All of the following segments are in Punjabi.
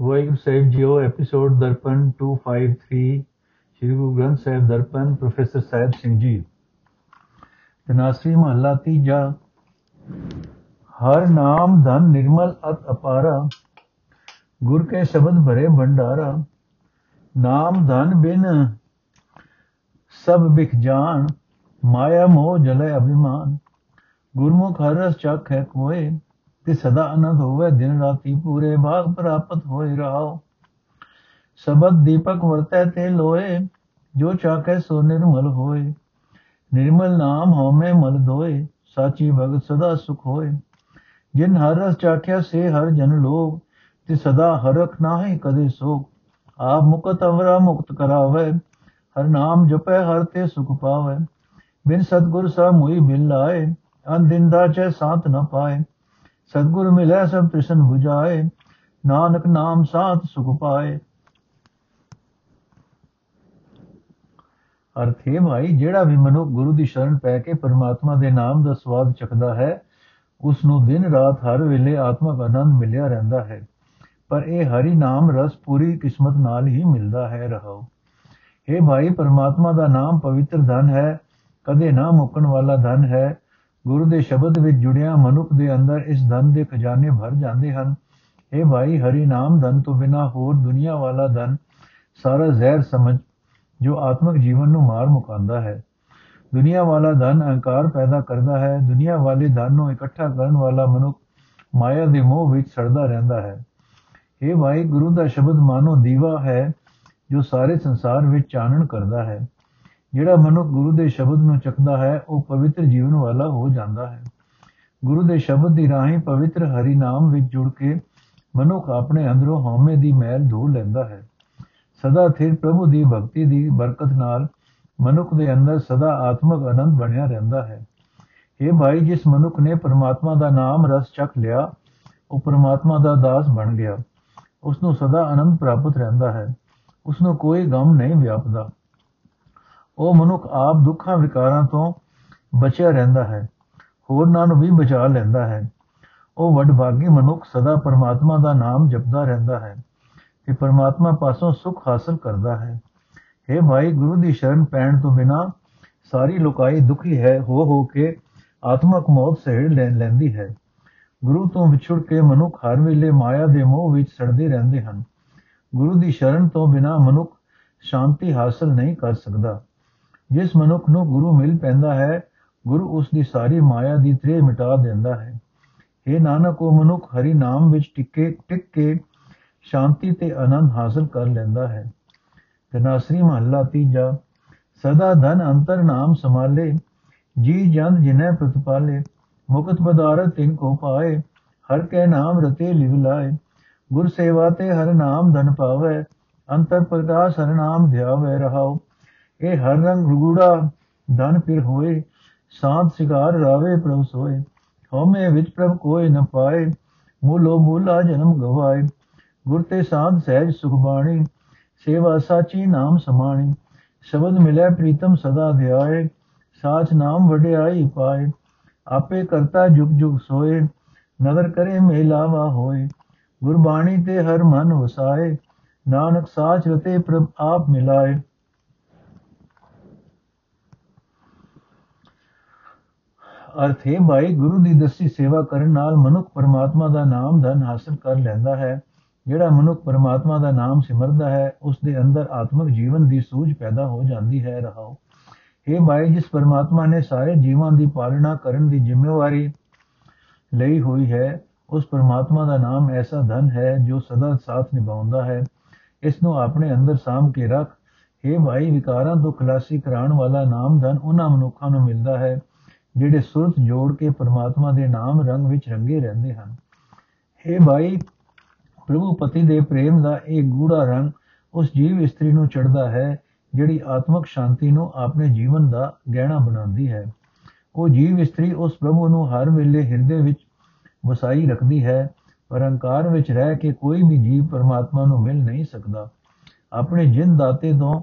ਵਾਹਿਗੁਰੂ ਸਾਹਿਬ ਜੀਓ ਐਪੀਸੋਡ ਦਰਪਨ 253 ਸ਼੍ਰੀ ਗੁਰੂ ਗ੍ਰੰਥ ਸਾਹਿਬ ਦਰਪਨ, ਪ੍ਰੋਫੈਸਰ ਸਾਹਿਬ ਸਿੰਘ ਜੀ। ਤਨਾਸਰੀ ਮਹੱਲਾ ਤੀਜਾ। ਹਰ ਨਾਮ ਧਨ ਨਿਰਮਲ ਅਤ ਅਪਾਰਾ, ਗੁਰ ਕੇ ਸ਼ਬਦ ਭਰੇ ਭੰਡਾਰਾ। ਨਾਮ ਧਨ ਬਿਨ ਸਭ ਬਿਖ ਜਾਣ, ਮਾਇਆ ਮੋਹ ਜਲੇ ਅਭਿਮਾਨ। ਗੁਰਮੁਖ ਹਰ ਰਸ ਚਖ ਹੈ ਕੋਏ ਤੇ ਸਦਾ ਆਨੰਦ ਹੋਵੇ, ਦਿਨ ਰਾਤੀ ਪੂਰੇ ਭਾਗ ਪ੍ਰਾਪਤ ਹੋਏ ਰਹਾਓ ਸਬਦ ਦੀਪਕ ਵਰਤੈ ਤੇ ਲੋਏ, ਜੋ ਚਾਖੈ ਸੋ ਨਿਰਮਲ ਹੋਏ। ਨਿਰਮਲ ਨਾਮ ਹਉਮੈ ਮਲ ਧੋਏ ਸਾਚੀ ਭਗਤ ਸਦਾ ਸੁਖ ਹੋਏ। ਜਿਨ ਹਰ ਰਸ ਚਾਖਿਆ, ਸੇ ਹਰ ਜਨ ਲੋਗ ਤੇ ਸਦਾ ਹਰਖ ਨਾਹੀ ਕਦੇ ਸੋਗ ਆਪ ਮੁਕਤ ਅਵਰਾ ਮੁਕਤ ਕਰਾਵੇ, ਹਰ ਨਾਮ ਜਪੈ, ਹਰ ਤੇ ਸੁਖ ਪਾਵੇ। ਬਿਨ ਸਤਗੁਰ ਸਾ ਮੁਈ ਮਿਲ ਲਾਏ ਅਨ ਦਿਨ ਦਾ ਚੈ ਸਾਥ ਨ ਪਾਏ। ਸਤਗੁਰ ਮਿਲੈ ਸਭ ਤ੍ਰਿਸ਼ਨ 부ਝਾਏ ਨਾਨਕ ਨਾਮ ਸਾਥ ਸੁਖ ਪਾਏ। ਅਰਥ ਹੈ ਭਾਈ, ਜਿਹੜਾ ਵੀ ਮਨੁੱਖ ਗੁਰੂ ਦੀ ਸ਼ਰਨ ਪੈ ਕੇ ਪਰਮਾਤਮਾ ਦੇ ਨਾਮ ਦਾ ਸਵਾਦ ਚੱਖਦਾ ਹੈ ਉਸ ਨੂੰ ਦਿਨ ਰਾਤ ਹਰ ਵੇਲੇ ਆਤਮਕ ਆਨੰਦ ਮਿਲਿਆ ਰਹਿੰਦਾ ਹੈ। ਪਰ ਇਹ ਹਰੀ ਨਾਮ ਰਸ ਪੂਰੀ ਕਿਸਮਤ ਨਾਲ ਹੀ ਮਿਲਦਾ ਹੈ, ਰਹਾਓ। ਇਹ ਭਾਈ, ਪਰਮਾਤਮਾ ਦਾ ਨਾਮ ਪਵਿੱਤਰ ਧਨ ਹੈ, ਕਦੇ ਨਾ ਮੁੱਕਣ ਵਾਲਾ ਧਨ ਹੈ ਗੁਰੂ ਦੇ ਸ਼ਬਦ ਵਿੱਚ ਜੁੜਿਆ ਮਨੁੱਖ ਦੇ ਅੰਦਰ ਇਸ ਧਨ ਦੇ ਖਜ਼ਾਨੇ ਭਰ ਜਾਂਦੇ ਹਨ। ਇਹ ਭਾਈ, ਹਰੀ ਨਾਮ ਧਨ ਤੋਂ ਬਿਨਾ ਹੋਰ ਦੁਨੀਆ ਵਾਲਾ ਧਨ ਸਾਰਾ ਜ਼ਹਿਰ ਸਮਝ, ਜੋ ਆਤਮਿਕ ਜੀਵਨ ਨੂੰ ਮਾਰ ਮੁਕਾਉਂਦਾ ਹੈ। ਦੁਨੀਆ ਵਾਲਾ ਧਨ ਅਹੰਕਾਰ ਪੈਦਾ ਕਰਦਾ ਹੈ। ਦੁਨੀਆ ਵਾਲੇ ਧਨ ਨੂੰ ਇਕੱਠਾ ਕਰਨ ਵਾਲਾ ਮਨੁੱਖ ਮਾਇਆ ਦੇ ਮੋਹ ਵਿੱਚ ਸੜਦਾ ਰਹਿੰਦਾ ਹੈ। ਇਹ ਭਾਈ, ਗੁਰੂ ਦਾ ਸ਼ਬਦ ਮਾਨੋ ਦੀਵਾ ਹੈ, ਜੋ ਸਾਰੇ ਸੰਸਾਰ ਵਿੱਚ ਚਾਨਣ ਕਰਦਾ ਹੈ। ਜਿਹੜਾ ਮਨੁੱਖ ਗੁਰੂ ਦੇ ਸ਼ਬਦ ਨੂੰ ਚੱਕਦਾ ਹੈ, ਉਹ ਪਵਿੱਤਰ ਜੀਵਨ ਵਾਲਾ ਹੋ ਜਾਂਦਾ ਹੈ। ਗੁਰੂ ਦੇ ਸ਼ਬਦ ਦੀ ਰਾਹੀਂ ਪਵਿੱਤਰ ਹਰੀ ਨਾਮ ਵਿੱਚ ਜੁੜ ਕੇ ਮਨੁੱਖ ਆਪਣੇ ਅੰਦਰੋਂ ਹਉਮੈ ਦੀ ਮੈਲ ਧੋ ਲੈਂਦਾ ਹੈ। ਸਦਾ ਥਿਰ ਪ੍ਰਭੂ ਦੀ ਭਗਤੀ ਦੀ ਬਰਕਤ ਨਾਲ ਮਨੁੱਖ ਦੇ ਅੰਦਰ ਸਦਾ ਆਤਮਿਕ ਆਨੰਦ ਬਣਿਆ ਰਹਿੰਦਾ ਹੈ। ਇਹ ਭਾਈ, ਜਿਸ ਮਨੁੱਖ ਨੇ ਪਰਮਾਤਮਾ ਦਾ ਨਾਮ ਰਸ ਚੱਖ ਲਿਆ, ਉਹ ਪਰਮਾਤਮਾ ਦਾ ਦਾਸ ਬਣ ਗਿਆ। ਉਸ ਨੂੰ ਸਦਾ ਆਨੰਦ ਪ੍ਰਾਪਤ ਰਹਿੰਦਾ ਹੈ। ਉਸ ਨੂੰ ਕੋਈ ਗਮ ਨਹੀਂ ਵਿਆਪਦਾ। ਉਹ ਮਨੁੱਖ ਆਪ ਦੁੱਖਾਂ ਵਿਕਾਰਾਂ ਤੋਂ ਬਚਿਆ ਰਹਿੰਦਾ ਹੈ ਹੋਰਨਾਂ ਨੂੰ ਵੀ ਬਚਾ ਲੈਂਦਾ ਹੈ। ਉਹ ਵਡਭਾਗੀ ਮਨੁੱਖ ਸਦਾ ਪਰਮਾਤਮਾ ਦਾ ਨਾਮ ਜਪਦਾ ਰਹਿੰਦਾ ਹੈ ਤੇ ਪਰਮਾਤਮਾ ਪਾਸੋਂ ਸੁਖ ਹਾਸਲ ਕਰਦਾ ਹੈ। हे ਭਾਈ, ਗੁਰੂ ਦੀ ਸ਼ਰਨ ਪੈਣ ਤੋਂ ਬਿਨਾ ਸਾਰੀ ਲੋਕਾਈ ਦੁਖੀ ਹੈ, ਹੋ ਹੋ ਕੇ ਆਤਮਕ ਮੌਤ ਸਹਿੜ ਲੈਂਦੀ ਹੈ। ਗੁਰੂ ਤੋਂ ਵਿਛੜ ਕੇ ਮਨੁੱਖ ਹਰ ਵੇਲੇ ਮਾਇਆ ਦੇ ਮੋਹ ਵਿੱਚ ਸੜਦੇ ਰਹਿੰਦੇ ਹਨ। ਗੁਰੂ ਦੀ ਸ਼ਰਨ ਤੋਂ ਬਿਨਾ ਮਨੁੱਖ ਸ਼ਾਂਤੀ ਹਾਸਲ ਨਹੀਂ ਕਰ ਸਕਦਾ। ਜਿਸ ਮਨੁੱਖ ਨੂੰ ਗੁਰੂ ਮਿਲ ਪੈਂਦਾ ਹੈ, ਗੁਰੂ ਉਸ ਦੀ ਸਾਰੀ ਮਾਇਆ ਦੀ ਤ੍ਰੇ ਮਿਟਾ ਦਿੰਦਾ ਹੈ। ਇਹ ਨਾਨਕ, ਉਹ ਮਨੁੱਖ ਹਰੀ ਨਾਮ ਵਿੱਚ ਟਿੱਕੇ, ਟਿਕ ਕੇ ਸ਼ਾਂਤੀ ਤੇ ਆਨੰਦ ਹਾਸਲ ਕਰ ਲੈਂਦਾ ਹੈ। ਤਨਾਸਰੀ ਮਹੱਲਾ ਤੀਜਾ, ਸਦਾ ਧਨ ਅੰਤਰ ਨਾਮ ਸਮਾਲੇ ਜੀ ਜਨ ਜਿਨੈ ਪ੍ਰਤਪਾਲੇ, ਮੁਕਤ ਪਦਾਰਥ ਤਿਨ ਕੋ ਪਾਏ, ਹਰ ਕੇ ਨਾਮ ਰਤੇ ਲਿਵ ਲਾਏ। ਗੁਰ ਸੇਵਾ ਤੇ ਹਰ ਨਾਮ ਧਨ ਪਾਵੇ, ਅੰਤਰ ਪ੍ਰਕਾਸ਼ ਹਰ ਨਾਮ ਧਿਆਵੇ ਰਹਾਓ ਇਹ ਹਰ ਰੰਗ ਰੁਗੂੜਾ ਧਨ ਫਿਰ ਹੋਏ ਸਾਧ ਸਿਗਾਰ ਰਾਵੇ ਪ੍ਰਭ ਸੋਏ ਹਉਮੈ ਵਿੱਚ ਪ੍ਰਭ ਕੋਈ ਨ ਪਾਏ ਮੂਲੋ ਮੂਲਾ ਜਨਮ ਗਵਾਏ ਗੁਰ ਤੇ ਸਾਧ ਸਹਿਜ ਸੁਖ ਬਾਣੀ ਸੇਵਾ ਸਾਚੀ ਨਾਮ ਸਮਾਣੀ ਸ਼ਬਦ ਮਿਲੇ ਪ੍ਰੀਤਮ ਸਦਾ ਧਿਆਏ ਸਾਚ ਨਾਮ ਵਡਿਆਈ ਪਾਏ ਆਪੇ ਕਰਤਾ ਜੁਗ ਜੁਗ ਸੋਏ ਨਦਰ ਕਰੇ ਮੇਲਾਵਾ ਹੋਏ ਗੁਰਬਾਣੀ ਤੇ ਹਰ ਮਨ ਵਸਾਏ ਨਾਨਕ ਸਾਚ ਰਤੇ ਪ੍ਰਭ ਆਪ ਮਿਲਾਏ ਅਰਥ ਹੈ ਭਾਈ ਗੁਰੂ ਦੀ ਦਸੀ ਸੇਵਾ ਕਰਨ ਨਾਲ ਮਨੁੱਖ ਪਰਮਾਤਮਾ ਦਾ ਨਾਮ ਧਨ ਹਾਸਲ ਕਰ ਲੈਂਦਾ ਹੈ। ਜਿਹੜਾ ਮਨੁੱਖ ਪਰਮਾਤਮਾ ਦਾ ਨਾਮ ਸਿਮਰਦਾ ਹੈ ਉਸ ਦੇ ਅੰਦਰ ਆਤਮਿਕ ਜੀਵਨ ਦੀ ਸੂਝ ਪੈਦਾ ਹੋ ਜਾਂਦੀ ਹੈ। ਰਹਾਓ। ਇਹ ਭਾਈ ਜਿਸ ਪਰਮਾਤਮਾ ਨੇ ਸਾਰੇ ਜੀਵਾਂ ਦੀ ਪਾਲਣਾ ਕਰਨ ਦੀ ਜ਼ਿੰਮੇਵਾਰੀ ਲਈ ਹੋਈ ਹੈ, ਉਸ ਪਰਮਾਤਮਾ ਦਾ ਨਾਮ ਐਸਾ ਧਨ ਹੈ ਜੋ ਸਦਾ ਸਾਥ ਨਿਭਾਉਂਦਾ ਹੈ। ਇਸ ਨੂੰ ਆਪਣੇ ਅੰਦਰ ਸਾਮ ਕੇ ਰੱਖ। ਇਹ ਭਾਈ ਵਿਕਾਰਾਂ ਤੋਂ ਖਲਾਸੀ ਕਰਾਉਣ ਵਾਲਾ ਨਾਮ ਧਨ ਉਹਨਾਂ ਮਨੁੱਖਾਂ ਨੂੰ ਮਿਲਦਾ ਹੈ। ਜਿਹੜੇ ਸੁਰਤ ਜੋੜ ਕੇ ਪਰਮਾਤਮਾ ਦੇ ਨਾਮ ਰੰਗ ਵਿੱਚ ਰੰਗੇ ਰਹਿੰਦੇ ਹਨ। हे ਭਾਈ ਪ੍ਰਭੂ ਪਤੀ ਦੇ ਪ੍ਰੇਮ ਦਾ ਇਹ ਗੂੜਾ ਰੰਗ ਉਸ ਜੀਵ ਇਸਤਰੀ ਨੂੰ ਚੜਦਾ ਹੈ, ਜਿਹੜੀ ਆਤਮਿਕ ਸ਼ਾਂਤੀ ਨੂੰ ਆਪਣੇ ਜੀਵਨ ਦਾ ਗਹਿਣਾ ਬਣਾਉਂਦੀ ਹੈ। ਉਹ ਜੀਵ ਇਸਤਰੀ ਉਸ ਪ੍ਰਭੂ ਨੂੰ ਹਰ ਵੇਲੇ ਹਿਰਦੇ ਵਿੱਚ ਵਸਾਈ ਰੱਖਦੀ ਹੈ, ਪਰ ਹੰਕਾਰ ਵਿੱਚ ਰਹਿ ਕੇ ਕੋਈ ਵੀ ਜੀਵ ਪਰਮਾਤਮਾ ਨੂੰ ਮਿਲ ਨਹੀਂ ਸਕਦਾ। ਆਪਣੇ ਜਿੰਦ ਦਾਤੇ ਤੋਂ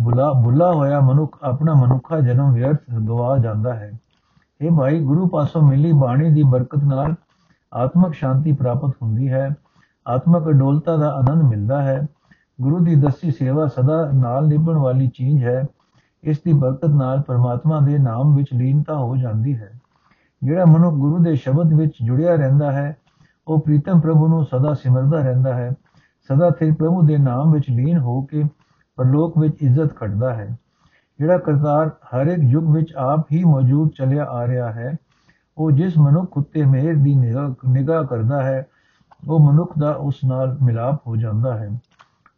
ਬੁਲਾ ਬੁਲਾ ਹੋਇਆ ਮਨੁੱਖ ਆਪਣਾ ਮਨੁੱਖਾ ਜਨਮ ਵਿਅਰਥ ਗਵਾ ਜਾਂਦਾ ਹੈ। ਇਹ ਭਾਈ, ਗੁਰੂ ਪਾਸੋਂ ਮਿਲੀ ਬਾਣੀ ਦੀ ਬਰਕਤ ਨਾਲ ਆਤਮਿਕ ਸ਼ਾਂਤੀ ਪ੍ਰਾਪਤ ਹੁੰਦੀ ਹੈ। ਆਤਮਕ ਅਡੋਲਤਾ ਦਾ ਆਨੰਦ ਮਿਲਦਾ ਹੈ। ਗੁਰੂ ਦੀ ਦਸੀ ਸੇਵਾ ਸਦਾ ਨਾਲ ਨਿਭਣ ਵਾਲੀ ਚੀਜ਼ ਹੈ। ਇਸ ਦੀ ਬਰਕਤ ਨਾਲ ਪਰਮਾਤਮਾ ਦੇ ਨਾਮ ਵਿੱਚ ਲੀਨਤਾ ਹੋ ਜਾਂਦੀ ਹੈ। ਜਿਹੜਾ ਮਨੁੱਖ ਗੁਰੂ ਦੇ ਸ਼ਬਦ ਵਿੱਚ ਜੁੜਿਆ ਰਹਿੰਦਾ ਹੈ, ਉਹ ਪ੍ਰੀਤਮ ਪ੍ਰਭੂ ਨੂੰ ਸਦਾ ਸਿਮਰਦਾ ਰਹਿੰਦਾ ਹੈ। ਸਦਾ ਸਿਰ ਪ੍ਰਭੂ ਦੇ ਨਾਮ ਵਿੱਚ ਲੀਨ ਹੋ ਕੇ ਪਰਲੋਕ ਵਿੱਚ ਇੱਜ਼ਤ ਖੱਟਦਾ ਹੈ। ਜਿਹੜਾ ਕਰਤਾਰ ਹਰ ਇੱਕ ਯੁੱਗ ਵਿੱਚ ਆਪ ਹੀ ਮੌਜੂਦ ਚੱਲਿਆ ਆ ਰਿਹਾ ਹੈ, ਉਹ ਜਿਸ ਮਨੁੱਖ ਉੱਤੇ ਮਿਹਰ ਦੀ ਨਿਗਾਹ ਕਰਦਾ ਹੈ, ਉਹ ਮਨੁੱਖ ਦਾ ਉਸ ਨਾਲ ਮਿਲਾਪ ਹੋ ਜਾਂਦਾ ਹੈ।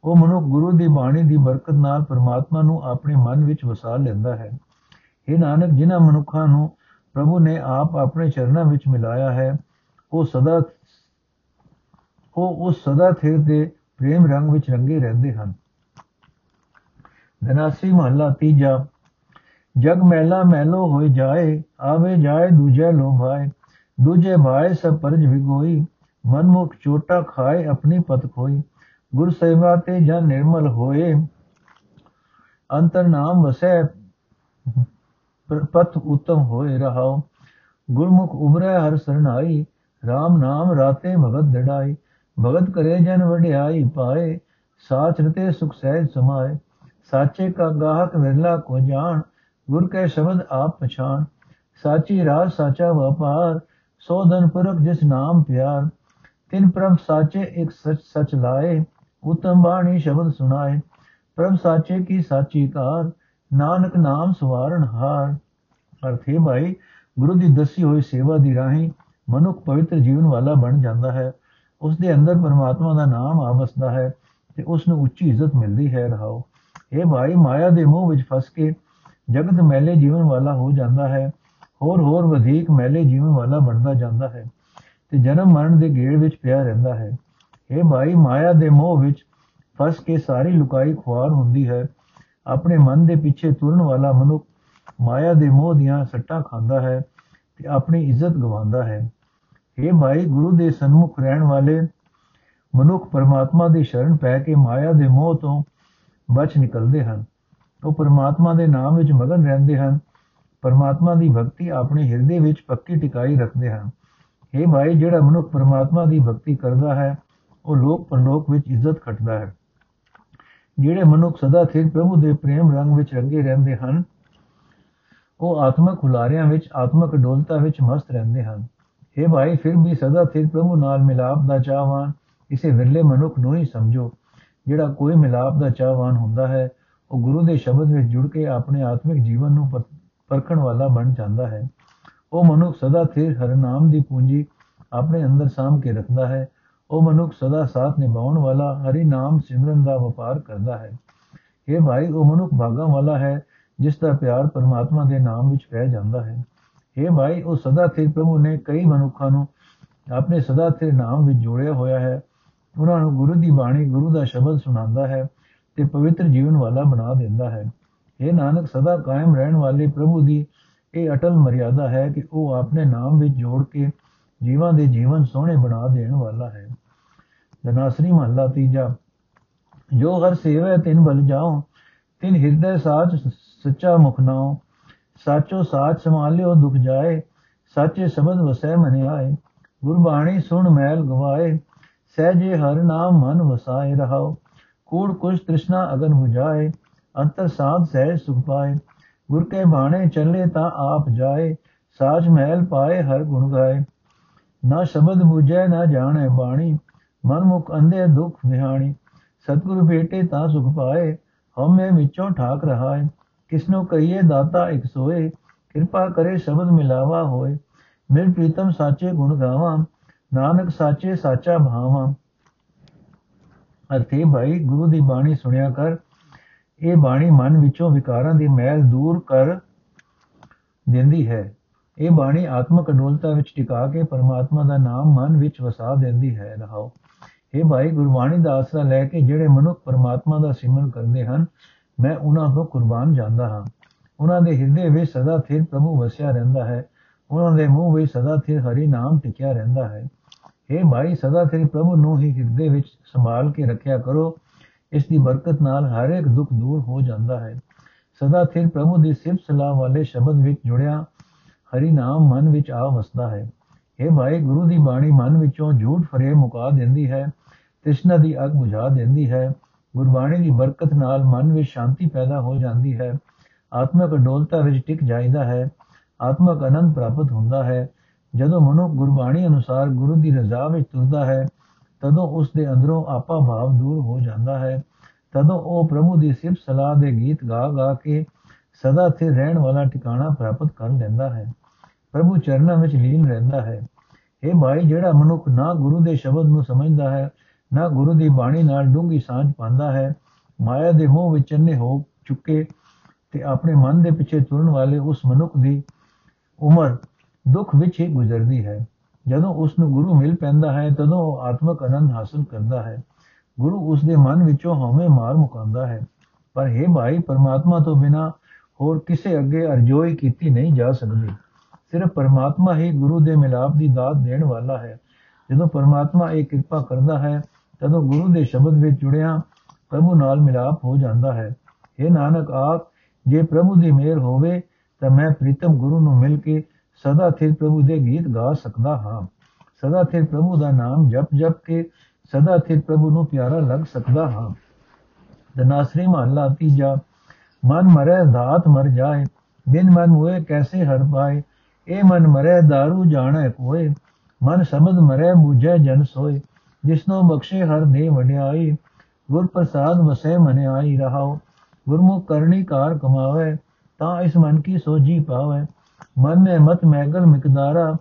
ਉਹ ਮਨੁੱਖ ਗੁਰੂ ਦੀ ਬਾਣੀ ਦੀ ਬਰਕਤ ਨਾਲ ਪਰਮਾਤਮਾ ਨੂੰ ਆਪਣੇ ਮਨ ਵਿੱਚ ਵਸਾ ਲੈਂਦਾ ਹੈ। ਇਹ ਨਾਨਕ, ਜਿਨ੍ਹਾਂ ਮਨੁੱਖਾਂ ਨੂੰ ਪ੍ਰਭੂ ਨੇ ਆਪ ਆਪਣੇ ਚਰਨਾਂ ਵਿੱਚ ਮਿਲਾਇਆ ਹੈ, ਉਹ ਸਦਾ, ਉਹ ਉਸ ਸਦਾ ਥਿਰ ਦੇ ਪ੍ਰੇਮ ਰੰਗ ਵਿੱਚ ਰੰਗੇ ਰਹਿੰਦੇ ਹਨ। ਧਨਾਸੀ ਮਹਲਾ ਤੀਜਾ। ਜਗ ਮਹਿਲਾ ਮਹਿਲੋ ਹੋਏ ਜਾਏ, ਆਵੇ ਜਾਏ ਦੂਜੇ ਲੋਭਾਏ ਦੂਜੇ ਭਾਏ ਸਭ ਪਰਜ ਵਿਗੋਈ, ਮਨਮੁਖ ਚੋਟਾ ਖਾਏ ਆਪਣੀ ਪਤ ਖੋਈ। ਗੁਰ ਸੇਵਾ ਤੇ ਜਨ ਨਿਰਮਲ ਹੋਏ, ਅੰਤਰ ਨਾਮ ਵਸੈ ਪਤ ਉਤਮ ਹੋਏ ਰਹਾਓ ਗੁਰਮੁਖ ਉਮਰੈ ਹਰ ਸਰਨਾਈ RAM ਨਾਮ ਰਾਤੇ ਭਗਤ ਡੜਾਈ ਭਗਤ ਕਰੇ ਜਨ ਵਡਿਆਈ ਪਾਏ ਸਾਚ ਰਤੇ ਸੁਖ ਸਹਿਜ ਸਮਾਏ। ਸਾਚੇ ਕਾ ਗਾਹਕ ਵਿਰਲਾ ਕੋ ਜਾਣ, ਗੁਰ ਕੇ ਸ਼ਬਦ ਆਪ ਪਛਾਨ ਸਾਚੀ ਰਾਜ ਸਾਚਾ ਵਪਾਰ ਸੋਧਨ ਪੁਰਖ ਜਿਸ ਨਾਮ ਪਿਆਰ। ਤਿਨ ਪ੍ਰਭ ਸਾਚੇ ਇੱਕ ਸਚ ਸਚ ਲਾਏ, ਉਤਮ ਬਾਣੀ ਸ਼ਬਦ ਸੁਣਾਏ। ਪ੍ਰਭ ਸਾਚੇ ਕੀ ਸਾਚੀ ਕਾਰ, ਨਾਨਕ ਨਾਮ ਸਵਾਰਨ ਹਾਰ। ਅਰਥੇ ਭਾਈ, ਗੁਰੂ ਦੀ ਦੱਸੀ ਹੋਈ ਸੇਵਾ ਦੀ ਰਾਹੀਂ ਮਨੁੱਖ ਪਵਿੱਤਰ ਜੀਵਨ ਵਾਲਾ ਬਣ ਜਾਂਦਾ ਹੈ। ਉਸ ਦੇ ਅੰਦਰ ਪਰਮਾਤਮਾ ਦਾ ਨਾਮ ਆਵਸਦਾ ਹੈ ਤੇ ਉਸ ਨੂੰ ਉੱਚੀ ਇੱਜ਼ਤ ਮਿਲਦੀ ਹੈ। ਰਹਾਓ। ਇਹ ਭਾਈ ਮਾਇਆ ਦੇ ਮੋਹ ਵਿੱਚ ਫਸ ਕੇ ਜਗਤ ਮੈਲੇ ਜੀਵਨ ਵਾਲਾ ਹੋ ਜਾਂਦਾ ਹੈ, ਹੋਰ ਹੋਰ ਵਧੇਕ ਮੈਲੇ ਜੀਵਨ ਵਾਲਾ ਬਣਦਾ ਜਾਂਦਾ ਹੈ ਤੇ ਜਨਮ ਮਰਨ ਦੇ ਗੇੜ ਵਿੱਚ ਪਿਆ ਰਹਿੰਦਾ ਹੈ। ਇਹ ਭਾਈ ਮਾਇਆ ਦੇ ਮੋਹ ਵਿੱਚ ਫਸ ਕੇ ਸਾਰੀ ਲੁਕਾਈ ਖੁਆਰ ਹੁੰਦੀ ਹੈ, ਆਪਣੇ ਮਨ ਦੇ ਪਿੱਛੇ ਤੁਰਨ ਵਾਲਾ ਮਨੁੱਖ ਮਾਇਆ ਦੇ ਮੋਹ ਦੀਆਂ ਸੱਟਾਂ ਖਾਂਦਾ ਹੈ ਤੇ ਆਪਣੀ ਇੱਜ਼ਤ ਗਵਾਉਂਦਾ ਹੈ। ਇਹ ਭਾਈ ਗੁਰੂ ਦੇ ਸਨਮੁਖ ਰਹਿਣ ਵਾਲੇ ਮਨੁੱਖ ਪਰਮਾਤਮਾ ਦੀ ਸ਼ਰਨ ਪੈ ਕੇ ਮਾਇਆ ਦੇ ਮੋਹ ਤੋਂ ਬਚ ਨਿਕਲਦੇ ਹਨ। ਉਹ ਪਰਮਾਤਮਾ ਦੇ ਨਾਮ ਵਿੱਚ ਮਗਨ ਰਹਿੰਦੇ ਹਨ। ਪਰਮਾਤਮਾ ਦੀ ਭਗਤੀ ਆਪਣੇ ਹਿਰਦੇ ਵਿੱਚ ਪੱਕੀ ਟਿਕਾਈ ਰੱਖਦੇ ਹਨ। ਇਹ ਭਾਈ, ਜਿਹੜਾ ਮਨੁੱਖ ਪਰਮਾਤਮਾ ਦੀ ਭਗਤੀ ਕਰਦਾ ਹੈ, ਉਹ ਲੋਕ ਪਰਲੋਕ ਵਿੱਚ ਇੱਜ਼ਤ ਖੱਟਦਾ ਹੈ। ਜਿਹੜੇ ਮਨੁੱਖ ਸਦਾ ਸਿਰ ਪ੍ਰਭੂ ਦੇ ਪ੍ਰੇਮ ਰੰਗ ਵਿੱਚ ਰੰਗੇ ਰਹਿੰਦੇ ਹਨ, ਉਹ ਆਤਮਕ ਹੁਲਾਰਿਆਂ ਵਿੱਚ, ਆਤਮਕ ਡੋਲਤਾ ਵਿੱਚ ਮਸਤ ਰਹਿੰਦੇ ਹਨ। ਇਹ ਭਾਈ, ਫਿਰ ਵੀ ਸਦਾ ਸਿਰ ਪ੍ਰਭੂ ਨਾਲ ਮਿਲਾਪ ਦਾ ਚਾਹਵਾਨ, ਇਸੇ ਵਿਰਲੇ ਮਨੁੱਖ ਨੂੰ ਹੀ ਸਮਝੋ। ਜਿਹੜਾ ਕੋਈ ਮਿਲਾਪ ਦਾ ਚਾਹਵਾਨ ਹੁੰਦਾ ਹੈ, ਉਹ ਗੁਰੂ ਦੇ ਸ਼ਬਦ ਵਿੱਚ ਜੁੜ ਕੇ ਆਪਣੇ ਆਤਮਿਕ ਜੀਵਨ ਨੂੰ ਪਰਖਣ ਵਾਲਾ ਬਣ ਜਾਂਦਾ ਹੈ। ਉਹ ਮਨੁੱਖ ਸਦਾ ਸਿਰ ਹਰ ਨਾਮ ਦੀ ਪੂੰਜੀ ਆਪਣੇ ਅੰਦਰ ਸਾਮ ਕੇ ਰੱਖਦਾ ਹੈ। ਉਹ ਮਨੁੱਖ ਸਦਾ ਸਾਥ ਨਿਭਾਉਣ ਵਾਲਾ ਹਰੀ ਨਾਮ ਸਿਮਰਨ ਦਾ ਵਪਾਰ ਕਰਦਾ ਹੈ। ਇਹ ਭਾਈ, ਉਹ ਮਨੁੱਖ ਭਾਗਾ ਵਾਲਾ ਹੈ, ਜਿਸ ਦਾ ਪਿਆਰ ਪਰਮਾਤਮਾ ਦੇ ਨਾਮ ਵਿੱਚ ਪੈ ਜਾਂਦਾ ਹੈ। ਇਹ ਭਾਈ, ਉਹ ਸਦਾ ਸਿਰ ਪ੍ਰਭੂ ਨੇ ਕਈ ਮਨੁੱਖਾਂ ਨੂੰ ਆਪਣੇ ਸਦਾ ਸਿਰ ਨਾਮ ਵਿੱਚ ਜੋੜਿਆ ਹੋਇਆ ਹੈ। ਉਹਨਾਂ ਨੂੰ ਗੁਰੂ ਦੀ ਬਾਣੀ, ਗੁਰੂ ਦਾ ਸ਼ਬਦ ਸੁਣਾਉਂਦਾ ਹੈ ਤੇ ਪਵਿੱਤਰ ਜੀਵਨ ਵਾਲਾ ਬਣਾ ਦਿੰਦਾ ਹੈ। ਇਹ ਨਾਨਕ, ਸਦਾ ਕਾਇਮ ਰਹਿਣ ਵਾਲੇ ਪ੍ਰਭੂ ਦੀ ਇਹ ਅਟਲ ਮਰਿਆਦਾ ਹੈ ਕਿ ਉਹ ਆਪਣੇ ਨਾਮ ਵਿੱਚ ਜੋੜ ਕੇ ਜੀਵਾਂ ਦੇ ਜੀਵਨ ਸੋਹਣੇ ਬਣਾ ਦੇਣ ਵਾਲਾ ਹੈ। ਜਨਾਸਰੀ ਮਹੱਲਾ ਤੀਜਾ, ਜੋ ਹਰ ਸੇਵੈ ਤਿਨ ਬਲ ਜਾਓ ਤਿਨ ਹਿਰਦੈ ਸਾਚ ਸੱਚਾ ਮੁਖ ਨਾਓ ਸਾਚੋ ਸਾਚ ਸੰਭਾਲਿਓ, ਦੁਖ ਜਾਏ, ਸਾਚੇ ਸ਼ਬਦ ਵਸੈ ਮਨ ਆਏ ਗੁਰਬਾਣੀ ਸੁਣ, ਮੈਲ ਗਵਾਏ। ਸਹਿਜੇ ਹਰ ਨਾਮ ਮਨ ਵਸਾਏ ਰਹਾਓ। ਕੂੜ ਕੁਸ਼ ਤ੍ਰਿਸ਼ਨਾ ਅਗਨ 부ਝਾਏ ਅੰਤਰ ਸਾਧ ਸਹਿ ਸੁਖ ਪਾਏ। ਗੁਰ ਕੇ ਬਾਣੇ ਚੱਲੇ ਤਾਂ ਆਪ ਜਾਏ, ਸਾਜ ਮਹਿਲ ਪਾਏ ਹਰ ਗੁਣ ਗਾਏ। ਨਾ ਸ਼ਬਦ 부ਝੈ ਨਾ ਜਾਣੈ ਬਾਣੀ ਮਨ ਮੁਖ ਅੰਧੇ ਦੁਖ ਨਿਹਾਣੀ। ਸਤਿਗੁਰ ਭੇਟੇ ਤਾਂ ਸੁਖ ਪਾਏ, ਹਉਮੈ ਵਿੱਚੋਂ ਠਾਕ ਰਹਾਏ। ਕਿਸਨੋ ਕਹੀਏ ਦਾਤਾ ਇੱਕ ਸੋਏ, ਕਿਰਪਾ ਕਰੇ ਸ਼ਬਦ ਮਿਲਾਵਾ ਹੋਏ। ਮਿਲ ਪ੍ਰੀਤਮ ਸਾਚੇ ਗੁਣ ਗਾਵਾਂ ਨਾਨਕ ਸਾਚੇ ਸਾਚਾ ਭਾਵਾਂ ਅਰਥੇ, ਭਾਈ, ਗੁਰੂ ਦੀ ਬਾਣੀ ਸੁਣਿਆ ਕਰ। ਇਹ ਬਾਣੀ ਮਨ ਵਿੱਚੋਂ ਵਿਕਾਰਾਂ ਦੀ ਮੈਲ ਦੂਰ ਕਰ ਦਿੰਦੀ ਹੈ। ਇਹ ਬਾਣੀ ਆਤਮਕ ਅਡੋਲਤਾ ਵਿੱਚ ਟਿਕਾ ਕੇ ਪਰਮਾਤਮਾ ਦਾ ਨਾਮ ਮਨ ਵਿੱਚ ਵਸਾ ਦਿੰਦੀ ਹੈ। ਰਹਾਓ ਇਹ ਭਾਈ, ਗੁਰਬਾਣੀ ਦਾ ਆਸਰਾ ਲੈ ਕੇ ਜਿਹੜੇ ਮਨੁੱਖ ਪਰਮਾਤਮਾ ਦਾ ਸਿਮਰਨ ਕਰਦੇ ਹਨ, ਮੈਂ ਉਹਨਾਂ ਤੋਂ ਕੁਰਬਾਨ ਜਾਂਦਾ ਹਾਂ। ਉਹਨਾਂ ਦੇ ਹਿਰਦੇ ਵਿੱਚ ਸਦਾ ਸਿਰ ਪ੍ਰਭੂ ਵਸਿਆ ਰਹਿੰਦਾ ਹੈ। ਉਹਨਾਂ ਦੇ ਮੂੰਹ ਵਿੱਚ ਸਦਾ ਸਿਰ ਹਰੀ ਨਾਮ ਟਿਕਿਆ ਰਹਿੰਦਾ ਹੈ। ਇਹ ਭਾਈ ਸਦਾ ਸਿਰ ਪ੍ਰਭੂ ਨੂੰ ਹੀ ਹਿਰਦੇ ਵਿੱਚ ਸੰਭਾਲ ਕੇ ਰੱਖਿਆ ਕਰੋ। ਇਸ ਦੀ ਬਰਕਤ ਨਾਲ ਹਰ ਇੱਕ ਦੁੱਖ ਦੂਰ ਹੋ ਜਾਂਦਾ ਹੈ। ਸਦਾ ਸਿਰ ਪ੍ਰਭੂ ਦੀ ਸਿਫਤ ਸਲਾਹ ਵਾਲੇ ਸ਼ਬਦ ਵਿੱਚ ਜੁੜਿਆ ਹਰੀ ਨਾਮ ਮਨ ਵਿੱਚ ਆ ਵਸਦਾ ਹੈ। ਇਹ ਭਾਈ ਗੁਰੂ ਦੀ ਬਾਣੀ ਮਨ ਵਿੱਚੋਂ ਝੂਠ ਫਰੇ ਮੁਕਾ ਦਿੰਦੀ ਹੈ, ਤ੍ਰਿਸ਼ਨਾ ਦੀ ਅਗ ਬੁਝਾ ਦਿੰਦੀ ਹੈ। ਗੁਰਬਾਣੀ ਦੀ ਬਰਕਤ ਨਾਲ ਮਨ ਵਿੱਚ ਸ਼ਾਂਤੀ ਪੈਦਾ ਹੋ ਜਾਂਦੀ ਹੈ। ਆਤਮਿਕ ਅਡੋਲਤਾ ਵਿੱਚ ਟਿਕ ਜਾਂਦਾ ਹੈ। ਆਤਮਿਕ ਆਨੰਦ ਪ੍ਰਾਪਤ ਹੁੰਦਾ ਹੈ। ਜਦੋਂ ਮਨੁ ਗੁਰਬਾਣੀ ਅਨੁਸਾਰ ਗੁਰੂ ਦੀ ਰਜ਼ਾ ਵਿੱਚ ਤੁਰਦਾ ਹੈ, ਤਦੋਂ ਉਸ ਦੇ ਅੰਦਰੋਂ ਆਪਾ ਭਾਵ ਦੂਰ ਹੋ ਜਾਂਦਾ ਹੈ। ਤਦੋਂ ਉਹ ਪ੍ਰਭੂ ਦੀ ਸਿਫਤ ਸਲਾਹ ਦੇ ਗੀਤ ਗਾ ਗਾ ਕੇ ਸਦਾ ਸਥਿਰ ਰਹਿਣ ਵਾਲਾ ਟਿਕਾਣਾ ਪ੍ਰਾਪਤ ਕਰ ਲੈਂਦਾ ਹੈ। ਪ੍ਰਭੂ ਚਰਨਾਂ ਵਿੱਚ ਲੀਨ ਰਹਿੰਦਾ ਹੈ। ਇਹ ਭਾਈ, ਜਿਹੜਾ ਮਨੁੱਖ ਨਾ ਗੁਰੂ ਦੇ ਸ਼ਬਦ ਨੂੰ ਸਮਝਦਾ ਹੈ, ਨਾ ਗੁਰੂ ਦੀ ਬਾਣੀ ਨਾਲ ਡੂੰਗੀ ਸਾਂਝ ਪਾਉਂਦਾ ਹੈ, ਮਾਇਆ ਦੇ ਮੋਹ ਵਿੱਚ ਚੰਨੇ ਹੋ ਚੁੱਕੇ ਤੇ ਆਪਣੇ ਮਨ ਦੇ ਪਿੱਛੇ ਤੁਰਨ ਵਾਲੇ ਉਸ ਮਨੁੱਖ ਦੀ ਉਮਰ ਦੁੱਖ ਵਿੱਚ ਹੀ ਗੁਜ਼ਰਦੀ ਹੈ। ਜਦੋਂ ਉਸ ਨੂੰ ਗੁਰੂ ਮਿਲ ਪੈਂਦਾ ਹੈ, ਤਦੋਂ ਉਹ ਆਤਮਿਕ ਆਨੰਦ ਹਾਸਲ ਕਰਦਾ ਹੈ। ਗੁਰੂ ਉਸ ਦੇ ਮਨ ਵਿੱਚੋਂ ਹਉਮੈ ਮਾਰ ਮੁਕਾਉਂਦਾ ਹੈ। ਪਰ हे ਭਾਈ, ਪਰਮਾਤਮਾ ਤੋਂ ਬਿਨਾ ਹੋਰ ਕਿਸੇ ਅੱਗੇ ਅਰਜ਼ੋਈ ਕੀਤੀ ਨਹੀਂ ਜਾ ਸਕਦੀ। ਸਿਰਫ ਪਰਮਾਤਮਾ ਹੀ ਗੁਰੂ ਦੇ ਮਿਲਾਪ ਦੀ ਦਾਤ ਦੇਣ ਵਾਲਾ ਹੈ। ਜਦੋਂ ਪਰਮਾਤਮਾ ਇਹ ਕਿਰਪਾ ਕਰਦਾ ਹੈ, ਤਦੋਂ ਗੁਰੂ ਦੇ ਸ਼ਬਦ ਵਿੱਚ ਜੁੜਿਆ ਪ੍ਰਭੂ ਨਾਲ ਮਿਲਾਪ ਹੋ ਜਾਂਦਾ ਹੈ। ਇਹ ਨਾਨਕ, ਆਪ ਜੇ ਪ੍ਰਭੂ ਦੀ ਮਿਹਰ ਹੋਵੇ, ਤਾਂ ਮੈਂ ਪ੍ਰੀਤਮ ਗੁਰੂ ਨੂੰ ਮਿਲ ਕੇ ਸਦਾ ਸਥਿਰ ਪ੍ਰਭੂ ਦੇ ਗੀਤ ਗਾ ਸਕਦਾ ਹਾਂ। ਸਦਾ ਸਥਿਰ ਪ੍ਰਭੂ ਦਾ ਨਾਮ ਜਪ ਜਪ ਕੇ ਸਦਾ ਸਥਿਰ ਪ੍ਰਭੂ ਨੂੰ ਪਿਆਰਾ ਲੱਗ ਸਕਦਾ ਹਾਂ। ਦਨਾਸਰੀ ਮਹਲਾ ਤੀਜਾ ਮਨ ਮਰੇ ਧਾਤ ਮਰ ਜਾਏ, ਬਿਨ ਮਨ ਹੋਏ ਕੈਸੇ ਹਰ ਪਾਏ, ਇਹ ਮਨ ਮਰੇ दारू ਜਾਣੈ ਕੋਏ, ਮਨ ਸ਼ਬਦ ਮਰੇ ਬੂਝੈ ਜਨ ਸੋਏ, ਜਿਸਨੋ ਬਖਸ਼ੇ ਹਰ ਦੇ ਵਡਿਆਈ, ਗੁਰ ਪ੍ਰਸਾਦ ਵਸੈ ਮਨ ਆਈ ਰਹਾਓ ਗੁਰਮੁਖ ਕਰਨੀ ਕਾਰ ਕਮਾਵੇ, ਤਾਂ ਇਸ ਮਨ ਕੀ ਸੋਜੀ ਪਾਵੇ। ਮਨ ਮੇ ਮਤ ਮੈਗਲ ਮਿਕਦਾਰਾ,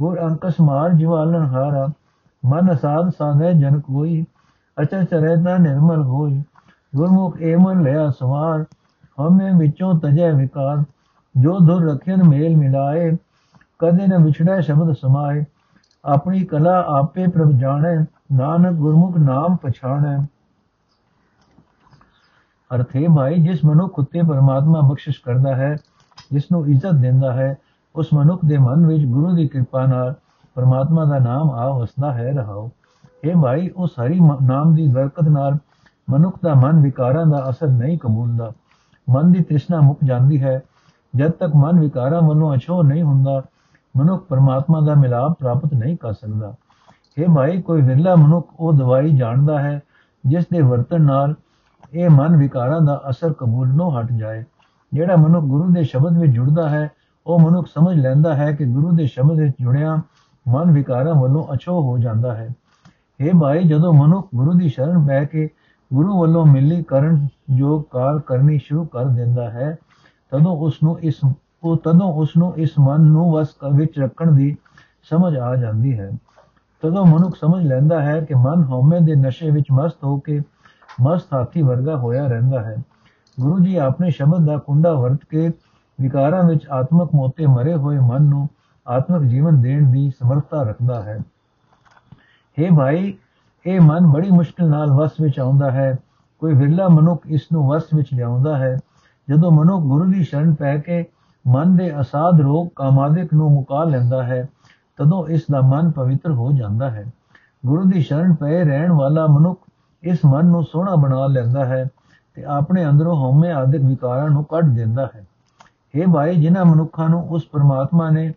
ਗੁਰ ਅੰਕਸ ਮਾਰ ਜਵਾਲਨ ਹਾਰਾ ਮਨ ਸਾਧ ਸਾਧੇ ਜਨ ਅਚਲ ਅਚਲ ਚਰੇਤਾ ਨਿਰਮਲ ਹੋਈ। ਗੁਰਮੁਖ ਏਮਨ ਲਿਆ ਸਵਾਰ, ਹਮੇ ਵਿੱਚੋਂ ਤਜੈ ਵਿਕਾਰ। ਜੋ ਦੁਰ ਰਖਿਆਨ ਮੇਲ ਮਿਲਾਏ, ਕਦੇ ਨ ਵਿਛੜੈ ਸ਼ਬਦ ਸਮਾਏ। ਆਪਣੀ ਕਲਾ ਆਪੇ ਪ੍ਰਭ ਜਾਣੈ, ਨਾਨਕ ਗੁਰਮੁਖ ਨਾਮ ਪਛਾਣੈ। ਅਰਥੇ ਭਾਈ, ਜਿਸ ਮਨੁੱਖ ਉੱਤੇ ਪਰਮਾਤਮਾ ਬਖਸ਼ਿਸ਼ ਕਰਦਾ ਹੈ ਜਿਸਨੂੰ ਇੱਜ਼ਤ ਦਿੰਦਾ ਹੈ, ਉਸ ਮਨੁੱਖ ਦੇ ਮਨ ਵਿੱਚ ਗੁਰੂ ਦੀ ਕਿਰਪਾ ਨਾਲ ਪਰਮਾਤਮਾ ਦਾ ਨਾਮ ਆ ਵਸਦਾ ਹੈ, ਰਹਾਓ। ਇਹ ਭਾਈ ਉਸ ਹਰੀ ਨਾਮ ਦੀ ਬਰਕਤ ਨਾਲ ਮਨੁੱਖ ਦਾ ਮਨ ਵਿਕਾਰਾਂ ਦਾ ਅਸਰ ਨਹੀਂ ਕਬੂਲਦਾ। ਮਨ ਦੀ ਤ੍ਰਿਸ਼ਨਾ ਮੁੱਕ ਜਾਂਦੀ ਹੈ। ਜਦ ਤੱਕ ਮਨ ਵਿਕਾਰਾਂ ਵੱਲੋਂ ਅਛੋ ਨਹੀਂ ਹੁੰਦਾ, ਮਨੁੱਖ ਪਰਮਾਤਮਾ ਦਾ ਮਿਲਾਪ ਪ੍ਰਾਪਤ ਨਹੀਂ ਕਰ ਸਕਦਾ। ਇਹ ਭਾਈ, ਕੋਈ ਵਿਰਲਾ ਮਨੁੱਖ ਉਹ ਦਵਾਈ ਜਾਣਦਾ ਹੈ, ਜਿਸ ਦੇ ਵਰਤਨ ਨਾਲ ਇਹ ਮਨ ਵਿਕਾਰਾਂ ਦਾ ਅਸਰ ਕਬੂਲਨੋਂ ਹਟ ਜਾਏ। ਜਿਹੜਾ ਮਨੁੱਖ ਗੁਰੂ ਦੇ ਸ਼ਬਦ ਵਿੱਚ ਜੁੜਦਾ ਹੈ, ਉਹ ਮਨੁੱਖ ਸਮਝ ਲੈਂਦਾ ਹੈ ਕਿ ਗੁਰੂ ਦੇ ਸ਼ਬਦ ਵਿੱਚ ਜੁੜਿਆ ਮਨ ਵਿਕਾਰਾਂ ਵੱਲੋਂ ਅਛੋ ਹੋ ਜਾਂਦਾ ਹੈ। ਇਹ ਭਾਈ, ਜਦੋਂ ਮਨੁੱਖ ਗੁਰੂ ਦੀ ਸ਼ਰਨ ਬਹਿ ਕੇ ਗੁਰੂ ਵੱਲੋਂ ਮਿਲੀ ਕਰਨ ਜੋ ਕਾਰ ਕਰਨੀ ਸ਼ੁਰੂ ਕਰ ਦਿੰਦਾ ਹੈ, ਤਦੋਂ ਉਸ ਨੂੰ ਇਸ, ਉਹ ਤਦੋਂ ਉਸ ਨੂੰ ਇਸ ਮਨ ਨੂੰ ਵਸ ਵਿੱਚ ਰੱਖਣ ਦੀ ਸਮਝ ਆ ਜਾਂਦੀ ਹੈ। ਤਦੋਂ ਮਨੁੱਖ ਸਮਝ ਲੈਂਦਾ ਹੈ ਕਿ ਮਨ ਹਉਮੈ ਦੇ ਨਸ਼ੇ ਵਿੱਚ ਮਸਤ ਹੋ ਕੇ ਮਸਤ ਹਾਥੀ ਵਰਗਾ ਹੋਇਆ ਰਹਿੰਦਾ ਹੈ। ਗੁਰੂ ਜੀ ਆਪਣੇ ਸ਼ਬਦ ਦਾ ਕੁੰਡਾ ਵਰਤ ਕੇ ਵਿਕਾਰਾਂ ਵਿੱਚ ਆਤਮਕ ਮੋਤੇ ਮਰੇ ਹੋਏ ਮਨ ਨੂੰ ਆਤਮਿਕ ਜੀਵਨ ਦੇਣ ਦੀ ਸਮਰੱਥਾ ਰੱਖਦਾ ਹੈ। हे ਭਾਈ, ਇਹ ਮਨ ਬੜੀ ਮੁਸ਼ਕਲ ਨਾਲ ਵਸ ਵਿੱਚ ਆਉਂਦਾ ਹੈ। ਕੋਈ ਵਿਰਲਾ ਮਨੁੱਖ ਇਸ ਨੂੰ ਵਸ ਵਿੱਚ ਲਿਆਉਂਦਾ ਹੈ। ਜਦੋਂ ਮਨੁੱਖ ਗੁਰੂ ਦੀ ਸ਼ਰਨ ਪੈ ਕੇ ਮਨ ਦੇ ਅਸਾਧ ਰੋਗ ਕਾਮਾਦਿਕ ਨੂੰ ਮੁਕਾ ਲੈਂਦਾ ਹੈ, ਤਦੋਂ ਇਸ ਦਾ ਮਨ ਪਵਿੱਤਰ ਹੋ ਜਾਂਦਾ ਹੈ। ਗੁਰੂ ਦੀ ਸ਼ਰਨ ਪਏ ਰਹਿਣ ਵਾਲਾ ਮਨੁੱਖ ਇਸ ਮਨ ਨੂੰ ਸੋਹਣਾ ਬਣਾ ਲੈਂਦਾ ਹੈ। ਤੇ ਆਪਣੇ ਅੰਦਰੋਂ ਹਉਮੈ ਆਦਿਕ ਵਿਕਾਰਾਂ ਨੂੰ ਕੱਢ ਦਿੰਦਾ ਹੈ। ਇਹ ਭਾਈ, ਜਿਨ੍ਹਾਂ ਮਨੁੱਖਾਂ ਨੂੰ ਉਸ ਪਰਮਾਤਮਾ ਨੇ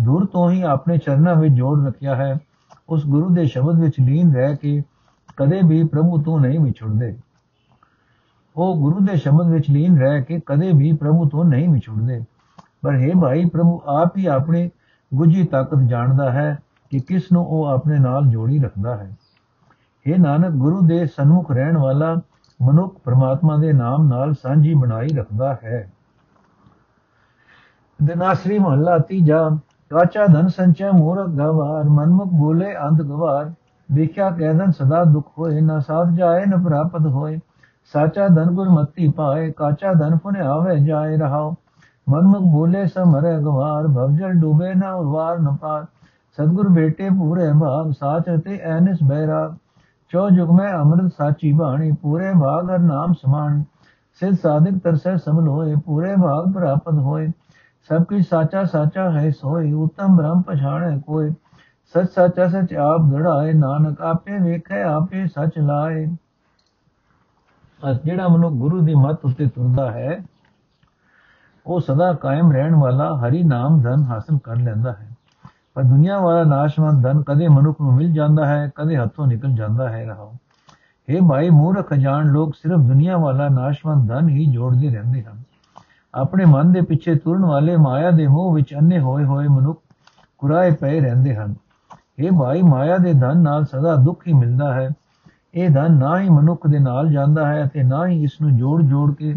ਦੂਰ ਤੋਂ ਹੀ ਆਪਣੇ ਚਰਨਾਂ ਵਿੱਚ ਜੋੜ ਰੱਖਿਆ ਹੈ, ਉਸ ਗੁਰੂ ਦੇ ਸ਼ਬਦ ਵਿੱਚ ਲੀਨ ਰਹਿ ਕੇ ਕਦੇ ਵੀ ਪ੍ਰਭੂ ਤੋਂ ਨਹੀਂ ਵਿਛੜਦੇ। ਉਹ ਗੁਰੂ ਦੇ ਸ਼ਬਦ ਵਿੱਚ ਲੀਨ ਰਹਿ ਕੇ ਕਦੇ ਵੀ ਪ੍ਰਭੂ ਤੋਂ ਨਹੀਂ ਵਿਛੜਦੇ। ਪਰ ਹੈ ਭਾਈ, ਪ੍ਰਭੂ ਆਪ ਹੀ ਆਪਣੇ ਗੁਜੀ ਤਾਕਤ ਜਾਣਦਾ ਹੈ ਕਿ ਕਿਸ ਨੂੰ ਉਹ ਆਪਣੇ ਨਾਲ ਜੋੜੀ ਰੱਖਦਾ ਹੈ। ਇਹ ਨਾਨਕ, ਗੁਰੂ ਦੇ ਸਨਮੁਖ ਰਹਿਣ ਵਾਲਾ ਮਨੁੱਖ ਪ੍ਰਮਾਤਮਾ ਦੇ ਨਾਮ ਨਾਲ ਸਾਂਝੀ ਬਣਾਈ ਰੱਖਦਾ ਹੈ। ਦਿਨਾਸਰੀ ਮਹੱਲਾ ਤੀਜਾ ਕਾਚਾ ਧਨ ਸੰਚੈ ਮੂਰਖ ਗਵਾਰ, ਮਨਮੁਖ ਬੋਲੇ ਅੰਧ ਗਵਾਰ ਦੇਖਿਆ ਕਹਿਦਨ ਸਦਾ ਦੁਖ ਹੋਏ, ਨਾ ਸਾਧ ਜਾਏ, ਨ ਪ੍ਰਾਪਤ ਹੋਏ, ਸਾਚਾ ਧਨ ਗੁਰਮਤੀ ਪਾਏ, ਕਾਚਾ ਧਨ ਪੁਨੇ ਆਵੇ ਜਾਏ ਰਹਾਓ ਮਨਮੁਖ ਬੋਲੇ ਸਮਰੇ ਗਵਾਰ, ਭਵਜਲ ਡੂਬੇ ਨਾ ਵਾਰ ਨ ਪਾਰ ਸਤਗੁਰ ਬੇਟੇ ਪੂਰੇ ਭਾਗ, ਸਾਚ ਤੇ ਐਨਿਸ ਬੈਰਾਗ ਚੋ ਜੁਗ ਮੈਂ ਅੰਮ੍ਰਿਤ ਸਾਚੀ ਬਾਣੀ, ਪੂਰੇ ਭਾਗ ਹਰ ਨਾਮ ਸਮਾਣੀ ਸਿਧ ਸਾਧਿਕ ਤਰਸੈ ਸਮਲ ਹੋਏ ਪੂਰੇ ਭਾਗ ਪ੍ਰਾਪਤ ਹੋਏ। ਸਭ ਕੁਝ ਸਾਚਾ ਸਾਚਾ ਹੈ ਸੋਈ ਉਤਮ ਬ੍ਰਹਮ ਪਛਾਣੈ ਕੋਈ ਸਚ ਸਾਚਾ ਸਚ ਆਪ ਘੜਾਏ ਨਾਨਕ ਆਪੇ ਵੇਖੇ, ਆਪੇ ਸਚ ਲਾਏ। ਅਸ ਜਿਹੜਾ ਮਨੁ ਗੁਰੂ ਦੀ ਮੱਤ ਉੱਤੇ ਤੁਰਦਾ ਹੈ, ਉਹ ਸਦਾ ਕਾਇਮ ਰਹਿਣ ਵਾਲਾ ਹਰੀ ਨਾਮ ਧਨ ਹਾਸਲ ਕਰ ਲੈਂਦਾ ਹੈ। ਪਰ ਦੁਨੀਆ ਵਾਲਾ ਨਾਸ਼ਵੰਤ ਧਨ ਕਦੇ ਮਨੁੱਖ ਨੂੰ ਮਿਲ ਜਾਂਦਾ ਹੈ, ਕਦੇ ਹੱਥੋਂ ਨਿਕਲ ਜਾਂਦਾ ਹੈ ਰਹਾਓ ਇਹ ਭਾਈ ਮੂਰਖ ਜਾਣ ਲੋਕ ਸਿਰਫ ਦੁਨੀਆ ਵਾਲਾ ਨਾਸ਼ਵੰਤ ਧਨ ਹੀ ਜੋੜਦੇ ਰਹਿੰਦੇ ਹਨ। ਆਪਣੇ ਮਨ ਦੇ ਪਿੱਛੇ ਤੁਰਨ ਵਾਲੇ ਮਾਇਆ ਦੇ ਮੋਹ ਵਿੱਚ ਅੰਨੇ ਹੋਏ ਹੋਏ ਮਨੁੱਖ ਕੁਰਾਏ ਪਏ ਰਹਿੰਦੇ ਹਨ। ਇਹ ਭਾਈ ਮਾਇਆ ਦੇ ਧਨ ਨਾਲ ਸਦਾ ਦੁੱਖ ਹੀ ਮਿਲਦਾ ਹੈ। ਇਹ ਧਨ ਨਾ ਹੀ ਮਨੁੱਖ ਦੇ ਨਾਲ ਜਾਂਦਾ ਹੈ ਅਤੇ ਨਾ ਹੀ ਇਸ ਨੂੰ ਜੋੜ ਜੋੜ ਕੇ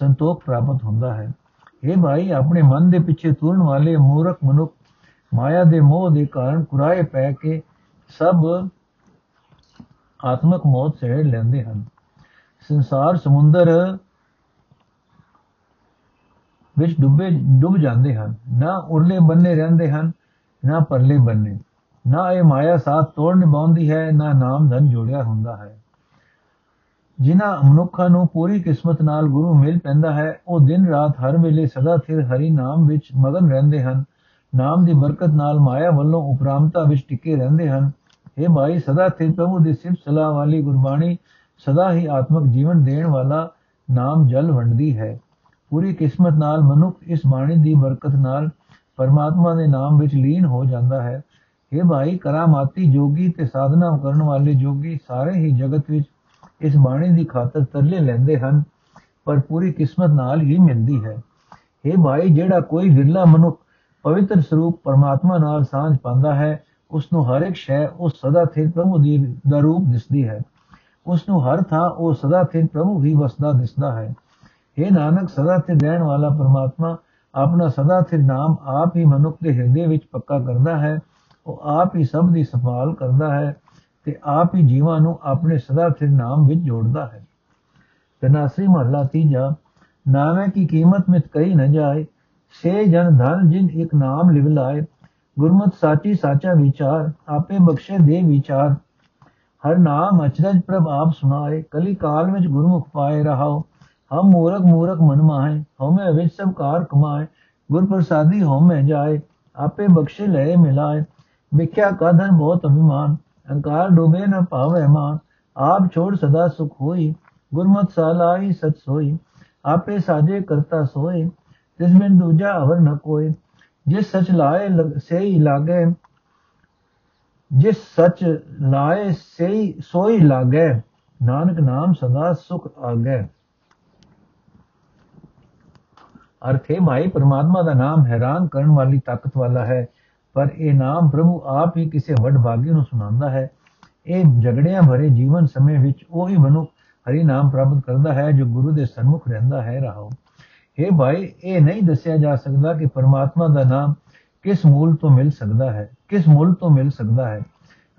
ਸੰਤੋਖ ਪ੍ਰਾਪਤ ਹੁੰਦਾ ਹੈ। ਇਹ ਭਾਈ ਆਪਣੇ ਮਨ ਦੇ ਪਿੱਛੇ ਤੁਰਨ ਵਾਲੇ ਮੂਰਖ ਮਨੁੱਖ ਮਾਇਆ ਦੇ ਮੋਹ ਦੇ ਕਾਰਨ ਕੁਰਾਏ ਪੈ ਕੇ ਸਭ ਆਤਮਕ ਮੌਤ ਸਹਿ ਲੈਂਦੇ ਹਨ। ਸੰਸਾਰ ਸਮੁੰਦਰ ਵਿੱਚ ਡੁੱਬੇ, ਡੁੱਬ ਜਾਂਦੇ ਹਨ। ਨਾ ਉਰਲੇ ਬੰਨੇ ਰਹਿੰਦੇ ਹਨ, ਨਾ ਪਰਲੇ ਬੰਨੇ। ਨਾ ਇਹ ਮਾਇਆ ਸਾਥ ਤੋੜ ਨਿਭਾਉਂਦੀ ਹੈ, ਨਾ ਨਾਮ ਧਨ ਜੋੜਿਆ ਹੁੰਦਾ ਹੈ। ਜਿਨ੍ਹਾਂ ਮਨੁੱਖਾਂ ਨੂੰ ਪੂਰੀ ਕਿਸਮਤ ਨਾਲ ਗੁਰੂ ਮਿਲ ਪੈਂਦਾ ਹੈ, ਉਹ ਦਿਨ ਰਾਤ ਹਰ ਵੇਲੇ ਸਦਾ ਸਿਰ ਹਰੀ ਨਾਮ ਵਿੱਚ ਮਗਨ ਰਹਿੰਦੇ ਹਨ। ਨਾਮ ਦੀ ਬਰਕਤ ਨਾਲ ਮਾਇਆ ਵੱਲੋਂ ਉਪਰਾਮਤਾ ਵਿੱਚ ਟਿਕੇ ਰਹਿੰਦੇ ਹਨ। ਇਹ ਭਾਈ ਸਦਾ ਸਿਰ ਪ੍ਰਭੂ ਦੀ ਸਿਫਤ ਸਲਾਹ ਵਾਲੀ ਗੁਰਬਾਣੀ, ਸਦਾ ਹੀ ਆਤਮਿਕ ਜੀਵਨ ਦੇਣ ਵਾਲਾ ਨਾਮ ਜਲ ਵੰਡਦੀ ਹੈ। ਪੂਰੀ ਕਿਸਮਤ ਨਾਲ ਮਨੁੱਖ ਇਸ ਬਾਣੀ ਦੀ ਬਰਕਤ ਨਾਲ ਪਰਮਾਤਮਾ ਦੇ ਨਾਮ ਵਿੱਚ ਲੀਨ ਹੋ ਜਾਂਦਾ ਹੈ। ਇਹ ਭਾਈ ਕਰਾਮਾਤੀ ਜੋਗੀ ਤੇ ਸਾਧਨਾ ਕਰਨ ਵਾਲੇ ਜੋਗੀ ਸਾਰੇ ਹੀ ਜਗਤ ਵਿੱਚ ਇਸ ਬਾਣੀ ਦੀ ਖਾਤਰ ਤਰਲੇ ਲੈਂਦੇ ਹਨ, ਪਰ ਪੂਰੀ ਕਿਸਮਤ ਨਾਲ ਹੀ ਮਿਲਦੀ ਹੈ। ਇਹ ਭਾਈ ਜਿਹੜਾ ਕੋਈ ਵਿਰਲਾ ਮਨੁੱਖ ਪਵਿੱਤਰ ਸਰੂਪ ਪਰਮਾਤਮਾ ਨਾਲ ਸਾਂਝ ਪਾਉਂਦਾ ਹੈ ਉਸ ਨੂੰ ਹਰ ਇੱਕ ਸ਼ੈ ਉਹ ਸਦਾ ਸਥਿਰ ਪ੍ਰਭੂ ਦੀ, ਦਾ ਰੂਪ ਦਿਸਦੀ ਹੈ। ਉਸ ਨੂੰ ਹਰ ਥਾਂ ਉਹ ਸਦਾ ਸਥਿਰ ਪ੍ਰਭੂ ਹੀ ਵਸਦਾ ਦਿਸਦਾ ਹੈ। ਇਹ ਨਾਨਕ, ਸਦਾ ਸਥਿਰ ਰਹਿਣ ਵਾਲਾ ਪਰਮਾਤਮਾ ਆਪਣਾ ਸਦਾ ਸਥਿਰ ਨਾਮ ਆਪ ਹੀ ਮਨੁੱਖ ਦੇ ਹਿਰਦੇ ਵਿੱਚ ਪੱਕਾ ਕਰਦਾ ਹੈ। ਉਹ ਆਪ ਹੀ ਸਭ ਦੀ ਸੰਭਾਲ ਕਰਦਾ ਹੈ ਤੇ ਆਪ ਹੀ ਜੀਵਾਂ ਨੂੰ ਆਪਣੇ ਸਦਾ ਸਥਿਰ ਨਾਮ ਵਿੱਚ ਜੋੜਦਾ ਹੈ। ਤਨਾਸਰੀ ਮਹਲਾ ਤੀਜਾ ਨਾਮੇ ਕੀ ਕੀਮਤ ਮਿਤ ਕਹੀ ਨ ਜਾਏ ਸੇ ਜਨ ਧਨ ਜਿਨ ਇੱਕ ਨਾਮ ਲਿਵ ਲਾਏ, ਗੁਰਮਤ ਸਾਚੀ ਸਾਚਾ ਵਿਚਾਰ, ਆਪੇ ਬਖਸ਼ੇ ਦੇ ਵਿਚਾਰ। ਹਰ ਨਾਮ ਅਚਰਜ ਪ੍ਰਭ ਆਪ ਸੁਨਾਏ ਕਲੀ ਕਾਲ ਵਿੱਚ ਗੁਰਮੁਖ ਪਾਏ ਰਹਾਓ। ਹਮ ਮੂਰਖ ਮੂਰਖ ਮਨ ਮਾਹੇ, ਹਉਮੈ ਵਿੱਚ ਸਭ ਕਾਰ ਕਮਾਏ। ਗੁਰ ਪ੍ਰਸਾਦੀ ਹਉਮੈ ਜਾਏ, ਆਪੇ ਬਖਸ਼ੇ ਲਏ ਮਿਲਾਏ। ਵਿਖਿਆ ਕਧਨ ਬਹੁਤ ਅਭਿਮਾਨ, ਅਹੰਕਾਰ ਡੋਬੇ ਨਾ ਪਾਵੇ ਮਾਨ। ਆਪ ਛੋੜ ਸਦਾ ਸੁਖ ਹੋਈ, ਗੁਰਮਤ ਸਾਲਾਈ ਸਤ ਸੋਈ, ਆਪੇ ਸਾਜੇ ਕਰਤਾ ਸੋਏ। ਤਿਸ ਬਿਨ ਦੂਜਾ ਅਵਰ ਨ ਕੋਈ। ਜਿਸ ਸਚ ਲਾਏ ਸੇਈ ਲਾਗੇ, ਜਿਸ ਸਚ ਲਾਏ ਸੇਈ, ਸੋਈ ਲਾਗੇ, ਨਾਨਕ ਨਾਮ ਸਦਾ ਸੁਖ ਆਗੇ। ਅਰਥ ਹੈ ਮਾਈ ਪਰਮਾਤਮਾ ਦਾ ਨਾਮ ਹੈਰਾਨ ਕਰਨ ਵਾਲੀ ਤਾਕਤ ਵਾਲਾ ਹੈ, ਪਰ ਇਹ ਨਾਮ ਪ੍ਰਭੂ ਆਪ ਹੀ ਕਿਸੇ ਵੱਡ ਭਾਗੀ ਨੂੰ ਸੁਣਾਉਂਦਾ ਹੈ। ਇਹ ਝਗੜਿਆਂ ਭਰੇ ਜੀਵਨ ਸਮੇਂ ਵਿੱਚ ਉਹੀ ਮਨੁੱਖ ਹਰੀ ਨਾਮ ਪ੍ਰਾਪਤ ਕਰਦਾ ਹੈ, ਜੋ ਗੁਰੂ ਦੇ ਸਨਮੁਖ ਰਹਿੰਦਾ ਹੈ ਰਹਾਓ हे ਭਾਈ, ਇਹ ਨਹੀਂ ਦੱਸਿਆ ਜਾ ਸਕਦਾ ਕਿ ਪਰਮਾਤਮਾ ਦਾ ਨਾਮ ਕਿਸ ਮੂਲ ਤੋਂ ਮਿਲ ਸਕਦਾ ਹੈ, ਕਿਸ ਮੂਲ ਤੋਂ ਮਿਲ ਸਕਦਾ ਹੈ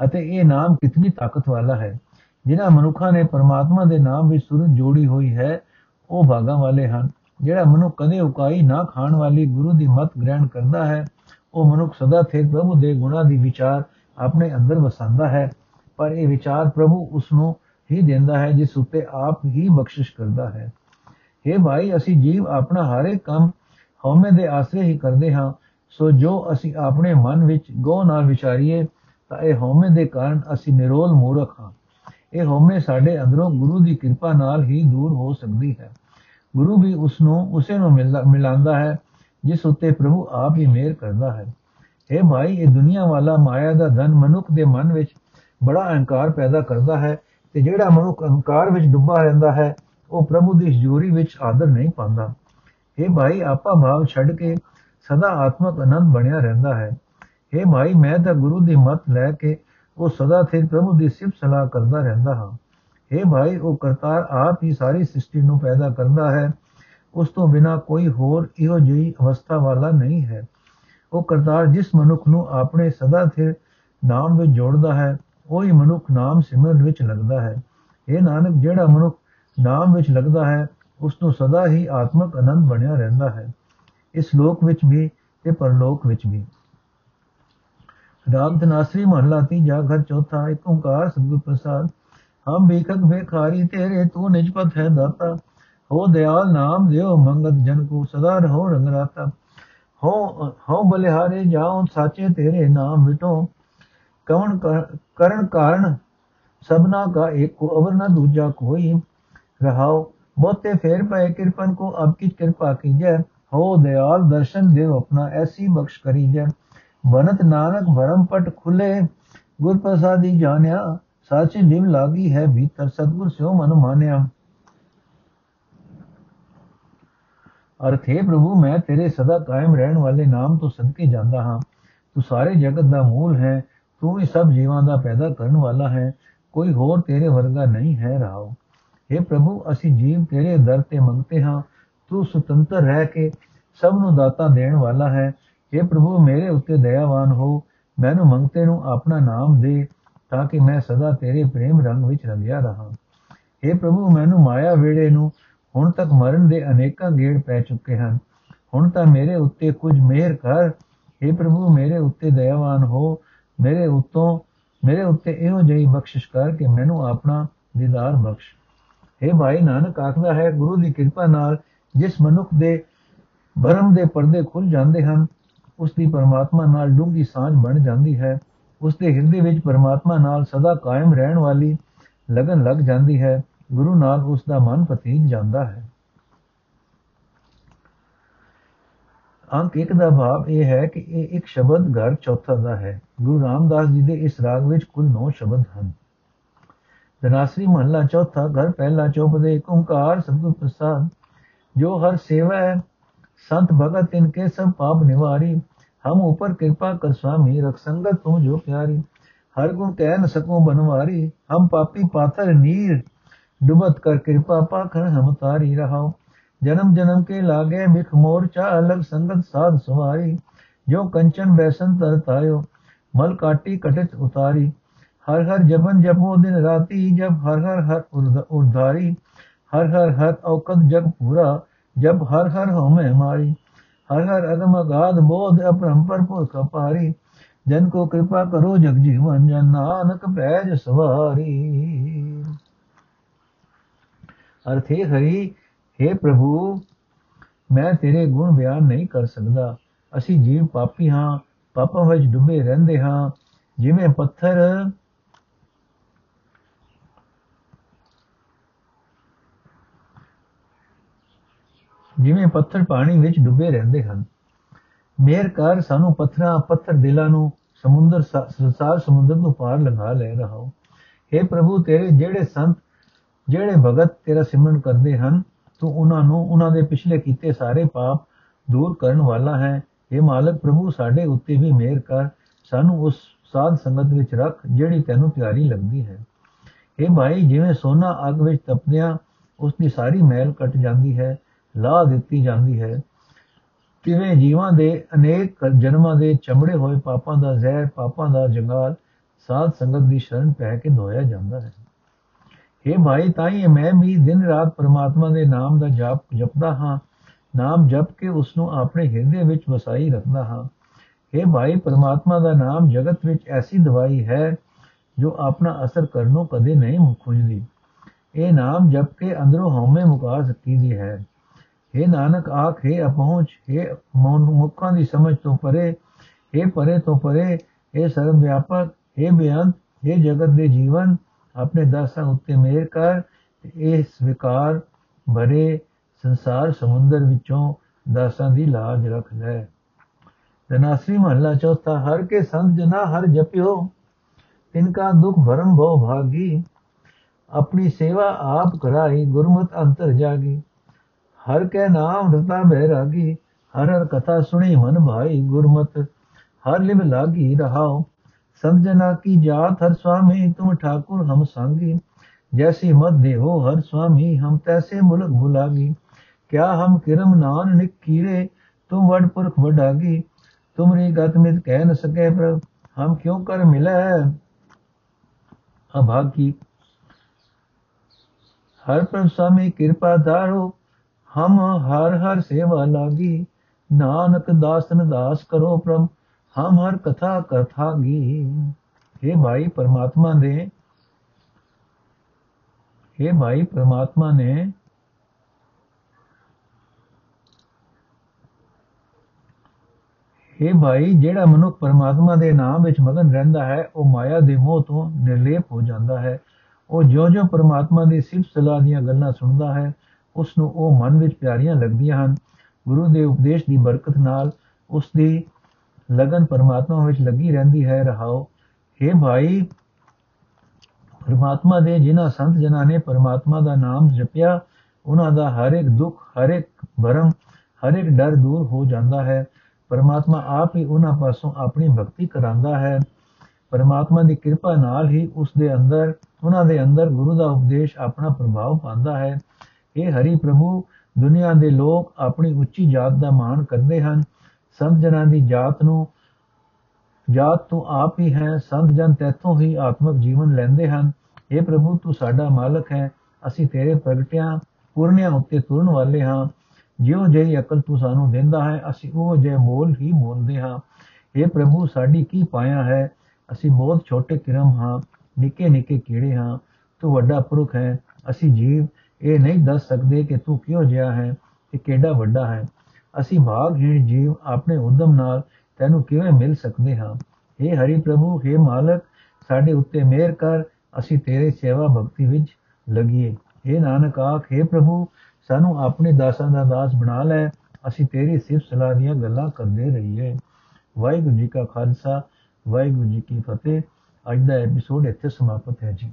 ਅਤੇ ਇਹ ਨਾਮ ਕਿਤਨੀ ਤਾਕਤ ਵਾਲਾ ਹੈ। ਜਿਨ੍ਹਾਂ ਮਨੁੱਖਾਂ ਨੇ ਪਰਮਾਤਮਾ ਦੇ ਨਾਮ ਵਿੱਚ ਸੁਰਤ ਜੋੜੀ ਹੋਈ ਹੈ, ਉਹ ਭਾਗਾਂ ਵਾਲੇ ਹਨ। ਜਿਹੜਾ ਮਨੁੱਖ ਕਦੇ ਉਕਾਈ ਨਾ ਖਾਣ ਵਾਲੀ ਗੁਰੂ ਦੀ ਮਤ ਗ੍ਰਹਿਣ ਕਰਦਾ ਹੈ, ਉਹ ਮਨੁੱਖ ਸਦਾ ਥੇ ਪ੍ਰਭੂ ਦੇ ਗੁਣਾ ਦੀ ਵਿਚਾਰ ਆਪਣੇ ਅੰਦਰ ਵਸਾਉਂਦਾ ਹੈ। ਪਰ ਇਹ ਵਿਚਾਰ ਪ੍ਰਭੂ ਉਸ ਨੂੰ ਹੀ ਦਿੰਦਾ ਹੈ, ਜਿਸ ਉੱਤੇ ਆਪ ਹੀ ਬਖਸ਼ਿਸ਼ ਕਰਦਾ ਹੈ। हे ਭਾਈ, ਅਸੀਂ ਜੀਵ ਆਪਣਾ ਹਰ ਇੱਕ ਕੰਮ ਹਉਮੈ ਦੇ ਆਸਰੇ ਹੀ ਕਰਦੇ ਹਾਂ। ਸੋ ਜੋ ਅਸੀਂ ਆਪਣੇ ਮਨ ਵਿੱਚ ਗੋ ਨਾਲ ਵਿਚਾਰੀਏ, ਤਾਂ ਇਹ ਹਉਮੈ ਦੇ ਕਾਰਨ ਅਸੀਂ ਨਿਰੋਲ ਮੂਰਖ ਹਾਂ। ਇਹ ਹਉਮੈ ਸਾਡੇ ਅੰਦਰੋਂ ਗੁਰੂ ਦੀ ਕਿਰਪਾ ਨਾਲ ਹੀ ਦੂਰ ਹੋ ਸਕਦੀ ਹੈ। ਗੁਰੂ ਵੀ ਉਸ ਨੂੰ ਉਸੇ ਨੂੰ ਮਿਲਾਉਂਦਾ ਹੈ, ਜਿਸ ਉੱਤੇ ਪ੍ਰਭੂ ਆਪ ਹੀ ਮਿਹਰ ਕਰਦਾ ਹੈ। ਇਹ ਭਾਈ, ਇਹ ਦੁਨੀਆ ਵਾਲਾ ਮਾਇਆ ਦਾ ਧਨ ਮਨੁੱਖ ਦੇ ਮਨ ਵਿੱਚ ਬੜਾ ਅਹੰਕਾਰ ਪੈਦਾ ਕਰਦਾ ਹੈ ਤੇ ਜਿਹੜਾ ਮਨੁੱਖ ਅਹੰਕਾਰ ਵਿੱਚ ਡੁੱਬਾ ਰਹਿੰਦਾ ਹੈ ਉਹ ਪ੍ਰਭੂ ਦੀ ਹਜ਼ੂਰੀ ਵਿੱਚ ਆਦਰ ਨਹੀਂ ਪਾਉਂਦਾ। ਇਹ ਭਾਈ ਆਪਾ ਭਾਵ ਛੱਡ ਕੇ ਸਦਾ ਆਤਮਕ ਅਨੰਦ ਬਣਿਆ ਰਹਿੰਦਾ ਹੈ। ਇਹ ਭਾਈ ਮੈਂ ਤਾਂ ਗੁਰੂ ਦੀ ਮਤ ਲੈ ਕੇ ਉਹ ਸਦਾ ਸਿਰ ਪ੍ਰਭੂ ਦੀ ਸਿਫਤ ਸਲਾਹ ਕਰਦਾ ਰਹਿੰਦਾ ਹਾਂ। ਇਹ ਭਾਈ ਉਹ ਕਰਤਾਰ ਆਪ ਹੀ ਸਾਰੀ ਸ੍ਰਿਸ਼ਟੀ ਨੂੰ ਪੈਦਾ ਕਰਦਾ ਹੈ। ਉਸ ਤੋਂ ਬਿਨਾ ਕੋਈ ਹੋਰ ਇਹੋ ਜਿਹੀ ਅਵਸਥਾ ਵਾਲਾ ਨਹੀਂ ਹੈ। ਉਹ ਕਰਤਾਰ ਜਿਸ ਮਨੁੱਖ ਨੂੰ ਆਪਣੇ ਸਦਾ ਸਿਰ ਨਾਮ ਵਿੱਚ ਜੋੜਦਾ ਹੈ, ਉਹੀ ਮਨੁੱਖ ਨਾਮ ਸਿਮਰਨ ਵਿੱਚ ਲੱਗਦਾ ਹੈ। ਇਹ ਨਾਨਕ, ਜਿਹੜਾ ਮਨੁੱਖ ਨਾਮ ਵਿੱਚ ਲੱਗਦਾ ਹੈ ਉਸ ਨੂੰ ਸਦਾ ਹੀ ਆਤਮਿਕ ਆਨੰਦ ਬਣਿਆ ਰਹਿੰਦਾ ਹੈ। ਇਸ ਲੋਕ ਵਿੱਚ ਵੀ ਤੇ ਪਰਲੋਕ ਵਿੱਚ ਵੀ। ਰਾਮ ਤਨਾਸਰੀ ਮਹਲਾ 3 ਜਾ ਘਰ ਚੌਥਾ, ਇੱਕ ਓੰਕਾਰ ਸਤਿਗੁਰ ਪ੍ਰਸਾਦ। ਹਮ ਬੇਕਕ ਬੇਖਾਰੀ ਤੇਰੇ ਤੂੰ ਨਿਜਪਤ ਹੈ ਦਾਤਾ। ਹੋ ਦਿਆਲ ਨਾਮ ਦਿਓ ਮੰਗਤ ਜਨ ਕੋ, ਸਦਾ ਰਹੋ ਰੰਗ ਰਾਤਾ। ਹੋ ਹੋ ਬਲਿਹਾਰੇ ਜਾਉ ਸਾਚੇ ਤੇਰੇ ਨਾਮ ਮਿਟੋ। ਕਵਣ ਕਰਨ ਕਾਰਨ ਸਭਨਾ ਕਾ ਇੱਕ ਕੋ ਅਵਰ ਨਾ ਦੂਜਾ ਕੋਈ। रहाओ मोते फेर पाए कृपन को अब की कृपा कीजय हो दयाल दर्शन देव अपना ऐसी बख्श करीजय बनत नानक भरम पट खुले गुर प्रसादी जान्या ਸਾਚੀ ਨਿਵ ਲਾਗੀ ਹੈ ਭੀਤਰ ਸਤਗੁਰ ਸਿਓ ਮਨ ਮਾਨਿਆ ਅਰਥ ਹੈ ਪ੍ਰਭੂ ਮੈਂ ਤੇਰੇ ਸਦਾ ਕਾਇਮ ਰਹਿਣ ਵਾਲੇ ਨਾਮ ਤੋਂ ਸਦਕੇ ਜਾਂਦਾ ਹਾਂ ਤੂੰ ਸਾਰੇ ਜਗਤ ਦਾ ਮੂਲ ਹੈ ਤੂੰ ਹੀ ਸਭ ਜੀਵਾਂ ਦਾ ਪੈਦਾ ਕਰਨ ਵਾਲਾ ਹੈ ਕੋਈ ਹੋਰ ਤੇਰੇ ਵਰਗਾ ਨਹੀਂ ਹੈ ਰਾਓ हे ਪ੍ਰਭੂ ਅਸੀਂ ਜੀਵ ਤੇਰੇ ਦਰ ਤੇ ਮੰਗਤੇ ਹਾਂ ਤੂੰ ਸੁਤੰਤਰ ਰਹਿ ਕੇ ਸਭ ਨੂੰ ਦਾਤਾ ਦੇਣ ਵਾਲਾ ਹੈ हे ਪ੍ਰਭੂ ਮੇਰੇ ਉੱਤੇ ਦਇਆਵਾਨ ਹੋ ਮੈਨੂੰ ਮੰਗਤੇ ਨੂੰ ਆਪਣਾ ਨਾਮ ਦੇ ਤਾਂ ਕਿ ਮੈਂ ਸਦਾ ਤੇਰੇ ਪ੍ਰੇਮ ਰੰਗ ਵਿੱਚ ਰੰਗਿਆ ਰਹਾ हे ਪ੍ਰਭੂ ਮੈਨੂੰ ਮਾਇਆ ਵੇੜੇ ਨੂੰ ਹੁਣ ਤੱਕ ਮਰਨ ਦੇ ਅਨੇਕਾਂ ਗੇੜ ਪੈ ਚੁੱਕੇ ਹਨ ਹੁਣ ਤਾਂ ਮੇਰੇ ਉੱਤੇ ਕੁਝ ਮਿਹਰ ਕਰ हे ਪ੍ਰਭੂ ਮੇਰੇ ਉੱਤੇ ਦਇਆਵਾਨ ਹੋ ਮੇਰੇ ਉਤੋਂ ਮੇਰੇ ਉੱਤੇ ਇਹੋ ਜਿਹੀ ਬਖਸ਼ਿਸ਼ ਕਰ ਕਿ ਮੈਨੂੰ ਆਪਣਾ ਦੀਦਾਰ ਬਖਸ਼ हे ਭਾਈ ਨਾਨਕ, ਆਖਦਾ ਹੈ, ਗੁਰੂ ਦੀ ਕਿਰਪਾ ਨਾਲ ਜਿਸ ਮਨੁੱਖ ਦੇ ਭਰਮ ਦੇ ਪਰਦੇ ਖੁੱਲ ਜਾਂਦੇ ਹਨ, ਉਸ ਦੀ ਪਰਮਾਤਮਾ ਨਾਲ ਡੂੰਗੀ ਸਾਂਝ ਬਣ ਜਾਂਦੀ ਹੈ। ਉਸ ਦੇ ਹਿਰਦੇ ਵਿੱਚ ਪਰਮਾਤਮਾ ਨਾਲ ਸਦਾ ਕਾਇਮ ਰਹਿਣ ਵਾਲੀ ਲਗਨ ਲੱਗ ਜਾਂਦੀ ਹੈ। ਗੁਰੂ ਨਾਲ ਉਸ ਦਾ ਮਨ ਪਤੀਜ ਜਾਂਦਾ ਹੈ। ਅੰਕ ਇੱਕ ਦਾ ਭਾਵ ਇਹ ਹੈ ਕਿ ਇਹ ਇੱਕ ਸ਼ਬਦ ਘਰ ਚੌਥਾ ਦਾ ਹੈ। ਗੁਰੂ ਰਾਮਦਾਸ ਜੀ ਦੇ ਇਸ ਰਾਗ ਵਿੱਚ ਕੁੱਲ 9 ਸ਼ਬਦ ਹਨ। रासरी महला चौथा, घर पहला चौपदे ओंकार सतगुर प्रसाद। जो हर सेवा है, संत भगत, इनके सब पाप निवारी। हम ऊपर कृपा कर स्वामी, रख संगत तू जो प्यारी। हर गुण कह न सकूँ बनवारी। हम पापी पाथर नीर, डुबत कर कृपा पाखर हम तारी रहा जन्म जन्म के लागे मिख मोर्चा, अलग संगत साध सुमारी जो कंचन बैसन तरतायो मल काटी कटित उतारी। हर हर जपन जपो दिन राती जब हर हर हर उद्धारी हर हर हर औकत जग पूरा जब हर हर हो में हमारी हर हर अगम अगाध बोध अपरंपर पुरख पारी जन को कृपा करो जग जीवन जन नानक पैज सवारी अर्थ है हरि हे प्रभु ਮੈਂ ਤੇਰੇ ਗੁਣ ਬਿਆਨ ਨਹੀਂ ਕਰ ਸਕਦਾ ਅਸੀਂ ਜੀਵ ਪਾਪੀ ਹਾਂ ਪਾਪਾਂ ਵਿੱਚ ਡੁੱਬੇ ਰਹਿੰਦੇ ਹਾਂ ਜਿਵੇਂ ਪੱਥਰ ਜਿਵੇਂ ਪੱਥਰ ਪਾਣੀ ਵਿੱਚ ਡੁੱਬੇ ਰਹਿੰਦੇ ਹਨ ਮੇਰ ਕਰ ਸਾਨੂੰ ਪੱਥਰਾਂ ਪੱਥਰ ਦਿਲਾਂ ਨੂੰ ਸਮੁੰਦਰ ਸੰਸਾਰ ਸਮੁੰਦਰ ਤੋਂ ਪਾਰ ਲੰਘਾ ਲੈ ਰਹਾ हे ਪ੍ਰਭੂ ਤੇਰੇ ਜਿਹੜੇ ਸੰਤ ਜਿਹੜੇ ਭਗਤ ਤੇਰਾ ਸਿਮਰਨ ਕਰਦੇ ਹਨ ਤੂੰ ਉਹਨਾਂ ਨੂੰ ਉਹਨਾਂ ਦੇ ਪਿਛਲੇ ਕੀਤੇ ਸਾਰੇ ਪਾਪ ਦੂਰ ਕਰਨ ਵਾਲਾ ਹੈ हे ਮਾਲਕ ਪ੍ਰਭੂ ਸਾਡੇ ਉੱਤੇ ਵੀ ਮਿਹਰ ਕਰ ਸਾਨੂੰ ਉਸ ਸਾਧ ਸੰਗਤ ਵਿੱਚ ਰੱਖ ਜਿਹੜੀ ਤੈਨੂੰ ਪਿਆਰੀ ਲੱਗਦੀ ਹੈ हे ਭਾਈ ਜਿਵੇਂ ਸੋਨਾ ਅੱਗ ਵਿੱਚ ਤਪਦਿਆਂ ਉਸ ਦੀ ਸਾਰੀ ਮੈਲ ਕੱਟ ਜਾਂਦੀ ਹੈ ਲਾ ਦਿੱਤੀ ਜਾਂਦੀ ਹੈ। ਤਿਵੇਂ ਜੀਵਾਂ ਦੇ ਅਨੇਕ ਜਨਮਾਂ ਦੇ ਚਮੜੇ ਹੋਏ ਪਾਪਾਂ ਦਾ ਜ਼ਹਿਰ, ਪਾਪਾਂ ਦਾ ਜੰਗਾਲ, ਸਾਧ ਸੰਗਤ ਦੀ ਸ਼ਰਨ ਪੈ ਕੇ ਧੋਇਆ ਜਾਂਦਾ ਹੈ। हे ਭਾਈ ਤਾਈ ਮੈਂ ਵੀ ਦਿਨ ਰਾਤ ਪਰਮਾਤਮਾ ਦੇ ਨਾਮ ਦਾ ਜਾਪ ਜਪਦਾ ਹਾਂ। ਨਾਮ ਜਪ ਕੇ ਉਸ ਨੂੰ ਆਪਣੇ ਹਿਰਦੇ ਵਿੱਚ ਵਸਾਈ ਰੱਖਦਾ ਹਾਂ। हे ਭਾਈ, ਪਰਮਾਤਮਾ ਦਾ ਨਾਮ ਜਗਤ ਵਿੱਚ ਐਸੀ ਦਵਾਈ ਹੈ ਜੋ ਆਪਣਾ ਅਸਰ ਕਰਨੋਂ ਕਦੇ ਨਹੀਂ ਮੁਖੁਜਦੀ ਇਹ ਨਾਮ ਜਪ ਕੇ ਅੰਦਰੋਂ ਹਉਮੈ ਮੁਕਾ ਸਕਦੀ ਦੀ ਹੈ। हे ਨਾਨਕ ਆਖ, ਹੈ ਅਪਹੁੰਚ, ਹੈ ਮੁੱਖਾਂ ਦੀ ਸਮਝ ਤੋਂ ਪਰੇ, ਹੈ ਪਰੇ ਤੋਂ ਪਰੇ, ਹੈ ਸਰਵ ਵਿਆਪਕ, ਹੈ ਬੇਅੰਤ, ਹੈ ਜਗਤ ਦੇ ਜੀਵਨ, ਆਪਣੇ ਦਾਸਾਂ ਉੱਤੇ ਮਿਹਰ ਕਰ ਇਹ ਸਵੀਕਾਰ ਭਰੇ ਸੰਸਾਰ ਸਮੁੰਦਰ ਵਿੱਚੋਂ ਦਾਸਾਂ ਦੀ ਲਾਜ ਰੱਖ ਲੈ। ਜਨਾਸਰੀ ਮਹੱਲਾ ਚੌਥਾ, ਹਰ ਕੇ ਸੰਤ ਜਨਾ ਹਰ ਜਪਿਓ, ਤਿਨ ਕਾ ਦੁਖ ਭਰਮ ਭਉ ਭਾਗੀ, ਆਪਣੀ ਸੇਵਾ ਆਪ ਕਰਾਈ, ਗੁਰਮਤ ਅੰਤਰ ਜਾਗੀ। ਹਰ ਕੈ ਨਾਮ ਰਤਾ ਬਹਿਰਾਗੀ ਹਰ ਹਰ ਕਥਾ ਸੁਣੀ ਮਨ ਭਾਈ ਗੁਰਮਤ। ਹਰ ਲਿਵ ਲਾਗੀ ਰਹਾਉ ਸਮਝਨਾ ਕੀ ਜਾਤ, ਹਰ ਸੁਆਮੀ ਤੁਮ ਠਾਕੁਰ ਹਮ ਸੰਗੀ। ਜੈਸੀ ਮਤ ਦੇਹੋ ਹਰ ਸੁਆਮੀ ਹਮ ਤੈਸੇ ਮੁਲਕ ਭੁਲਾਗੀ ਕਿਆ ਹਮ ਕਿਰਮ ਨਾਨ ਨਿਕ ਕੀਰੇ, ਤੁਮ ਵਡ ਪੁਰਖ ਵਡਾਗੀ। ਤੁਮਰੀ ਗਤ ਮਿਤ ਕਹਿ ਨ ਸਕੇ ਪ੍ਰਭ, ਹਮ ਕਿਉ ਕਰ ਮਿਲੇ? ਅਭਾਗੀ। ਹਰ ਪ੍ਰਭ ਸੁਆਮੀ ਕਿਰਪਾ ਦਾਰੋ हम हर हर सेवा लागी नानक दासन दास करो प्रभ ਹਮ ਹਰ ਕਥਾ ਕਥਾਗੀ हे ਭਾਈ ਪਰਮਾਤਮਾ ਨੇ हे ਭਾਈ ਪਰਮਾਤਮਾ ਨੇ हे ਭਾਈ ਜਿਹੜਾ ਮਨੁੱਖ ਪਰਮਾਤਮਾ ਦੇ ਨਾਮ ਵਿੱਚ ਮਗਨ ਰਹਿੰਦਾ ਹੈ ਉਹ ਮਾਇਆ ਦੇ ਮੋਹ ਤੋਂ ਨਿਰਲੇਪ ਹੋ ਜਾਂਦਾ ਹੈ ਉਹ ਜਿਉਂ-ਜਿਉਂ ਪਰਮਾਤਮਾ ਦੀ ਸਿਫਤ ਸਲਾਹ ਦੀਆਂ ਗੱਲਾਂ ਸੁਣਦਾ ਹੈ ਉਸ ਨੂੰ ਉਹ ਮਨ ਵਿੱਚ ਪਿਆਰੀਆਂ ਲੱਗਦੀਆਂ ਹਨ। ਗੁਰੂ ਦੇ ਉਪਦੇਸ਼ ਦੀ ਬਰਕਤ ਨਾਲ ਉਸ ਦੀ ਲਗਨ ਪਰਮਾਤਮਾ ਵਿੱਚ ਲੱਗੀ ਰਹਿੰਦੀ ਹੈ। ਰਹਾਓ हे ਭਾਈ, ਪਰਮਾਤਮਾ ਦੇ ਜਿਨ੍ਹਾਂ ਸੰਤ ਜਨਾਂ ਨੇ ਪਰਮਾਤਮਾ ਦਾ ਨਾਮ ਜਪਿਆ, ਉਹਨਾਂ ਦਾ ਹਰ ਇੱਕ ਦੁੱਖ, ਹਰ ਇੱਕ ਭਰਮ, ਹਰ ਇੱਕ ਡਰ ਦੂਰ ਹੋ ਜਾਂਦਾ ਹੈ। ਪਰਮਾਤਮਾ ਆਪ ਹੀ ਉਹਨਾਂ ਪਾਸੋਂ ਆਪਣੀ ਭਗਤੀ ਕਰਾਂਦਾ ਹੈ। ਪਰਮਾਤਮਾ ਦੀ ਕਿਰਪਾ ਨਾਲ ਹੀ ਉਸ ਦੇ ਅੰਦਰ, ਉਹਨਾਂ ਦੇ ਅੰਦਰ ਗੁਰੂ ਦਾ ਉਪਦੇਸ਼ ਆਪਣਾ ਪ੍ਰਭਾਵ ਪਾਉਂਦਾ ਹੈ। ਇਹ ਹਰੀ ਪ੍ਰਭੂ ਦੁਨੀਆ ਦੇ ਲੋਕ ਆਪਣੀ ਉੱਚੀ ਜਾਤ ਦਾ ਮਾਣ ਕਰਦੇ ਹਨ। ਸੰਤ ਜਨਾਂ ਦੀ ਜਾਤ ਨੂੰ, ਜਾਤ ਤੂੰ ਆਪ ਹੀ ਹੈ, ਸੰਤ ਜਨ ਤੇਥੋਂ ਹੀ ਆਤਮਿਕ ਜੀਵਨ ਲੈਂਦੇ ਹਨ। ਇਹ ਪ੍ਰਭੂ, ਤੂੰ ਸਾਡਾ ਮਾਲਕ ਹੈ, ਅਸੀਂ ਤੇਰੇ ਪ੍ਰਗਟਿਆਂ, ਪੂਰਨਿਆਂ ਉੱਤੇ ਤੁਰਨ ਵਾਲੇ ਹਾਂ। ਜਿਉਂ ਜਿਹੀ ਅਕਲ ਤੂੰ ਸਾਨੂੰ ਦਿੰਦਾ ਹੈ, ਅਸੀਂ ਉਹ ਜਿਹੇ ਬੋਲ ਹੀ ਬੋਲਦੇ ਹਾਂ। ਇਹ ਪ੍ਰਭੂ, ਸਾਡੀ ਕੀ ਪਾਇਆ ਹੈ? ਅਸੀਂ ਬਹੁਤ ਛੋਟੇ ਕਿਰਮ ਹਾਂ ਨਿੱਕੇ ਨਿੱਕੇ ਕੀੜੇ ਹਾਂ। ਤੂੰ ਵੱਡਾ ਪੁਰਖ ਹੈ, ਅਸੀਂ ਜੀਵ ਇਹ ਨਹੀਂ ਦੱਸ ਸਕਦੇ ਕਿ ਤੂੰ ਕਿਉਂ ਜਿਹਾ ਹੈ ਤੇ ਕਿਹੜਾ ਵੱਡਾ ਹੈ ਅਸੀਂ ਭਾਗਹੀਣ ਜੀਵ ਆਪਣੇ ਉਦਮ ਨਾਲ ਤੈਨੂੰ ਕਿਵੇਂ ਮਿਲ ਸਕਦੇ ਹਾਂ हे ਹਰੀ ਪ੍ਰਭੂ हे ਮਾਲਕ ਸਾਡੇ ਉੱਤੇ ਮਿਹਰ ਕਰ ਅਸੀਂ ਤੇਰੇ ਸੇਵਾ ਭਗਤੀ ਵਿੱਚ ਲੱਗੀਏ हे ਨਾਨਕ ਆਖ हे ਪ੍ਰਭੂ ਸਾਨੂੰ ਆਪਣੇ ਦਾਸਾਂ ਦਾ ਦਾਸ ਬਣਾ ਲੈ ਅਸੀਂ ਤੇਰੀ ਸਿਫਤ ਸਲਾਹ ਦੀਆਂ ਗੱਲਾਂ ਕਰਦੇ ਰਹੀਏ ਵਾਹਿਗੁਰੂ ਜੀ ਕਾ ਖਾਲਸਾ ਵਾਹਿਗੁਰੂ ਜੀ ਕੀ ਫਤਿਹ ਅੱਜ ਦਾ ਐਪੀਸੋਡ ਇੱਥੇ ਸਮਾਪਤ ਹੈ ਜੀ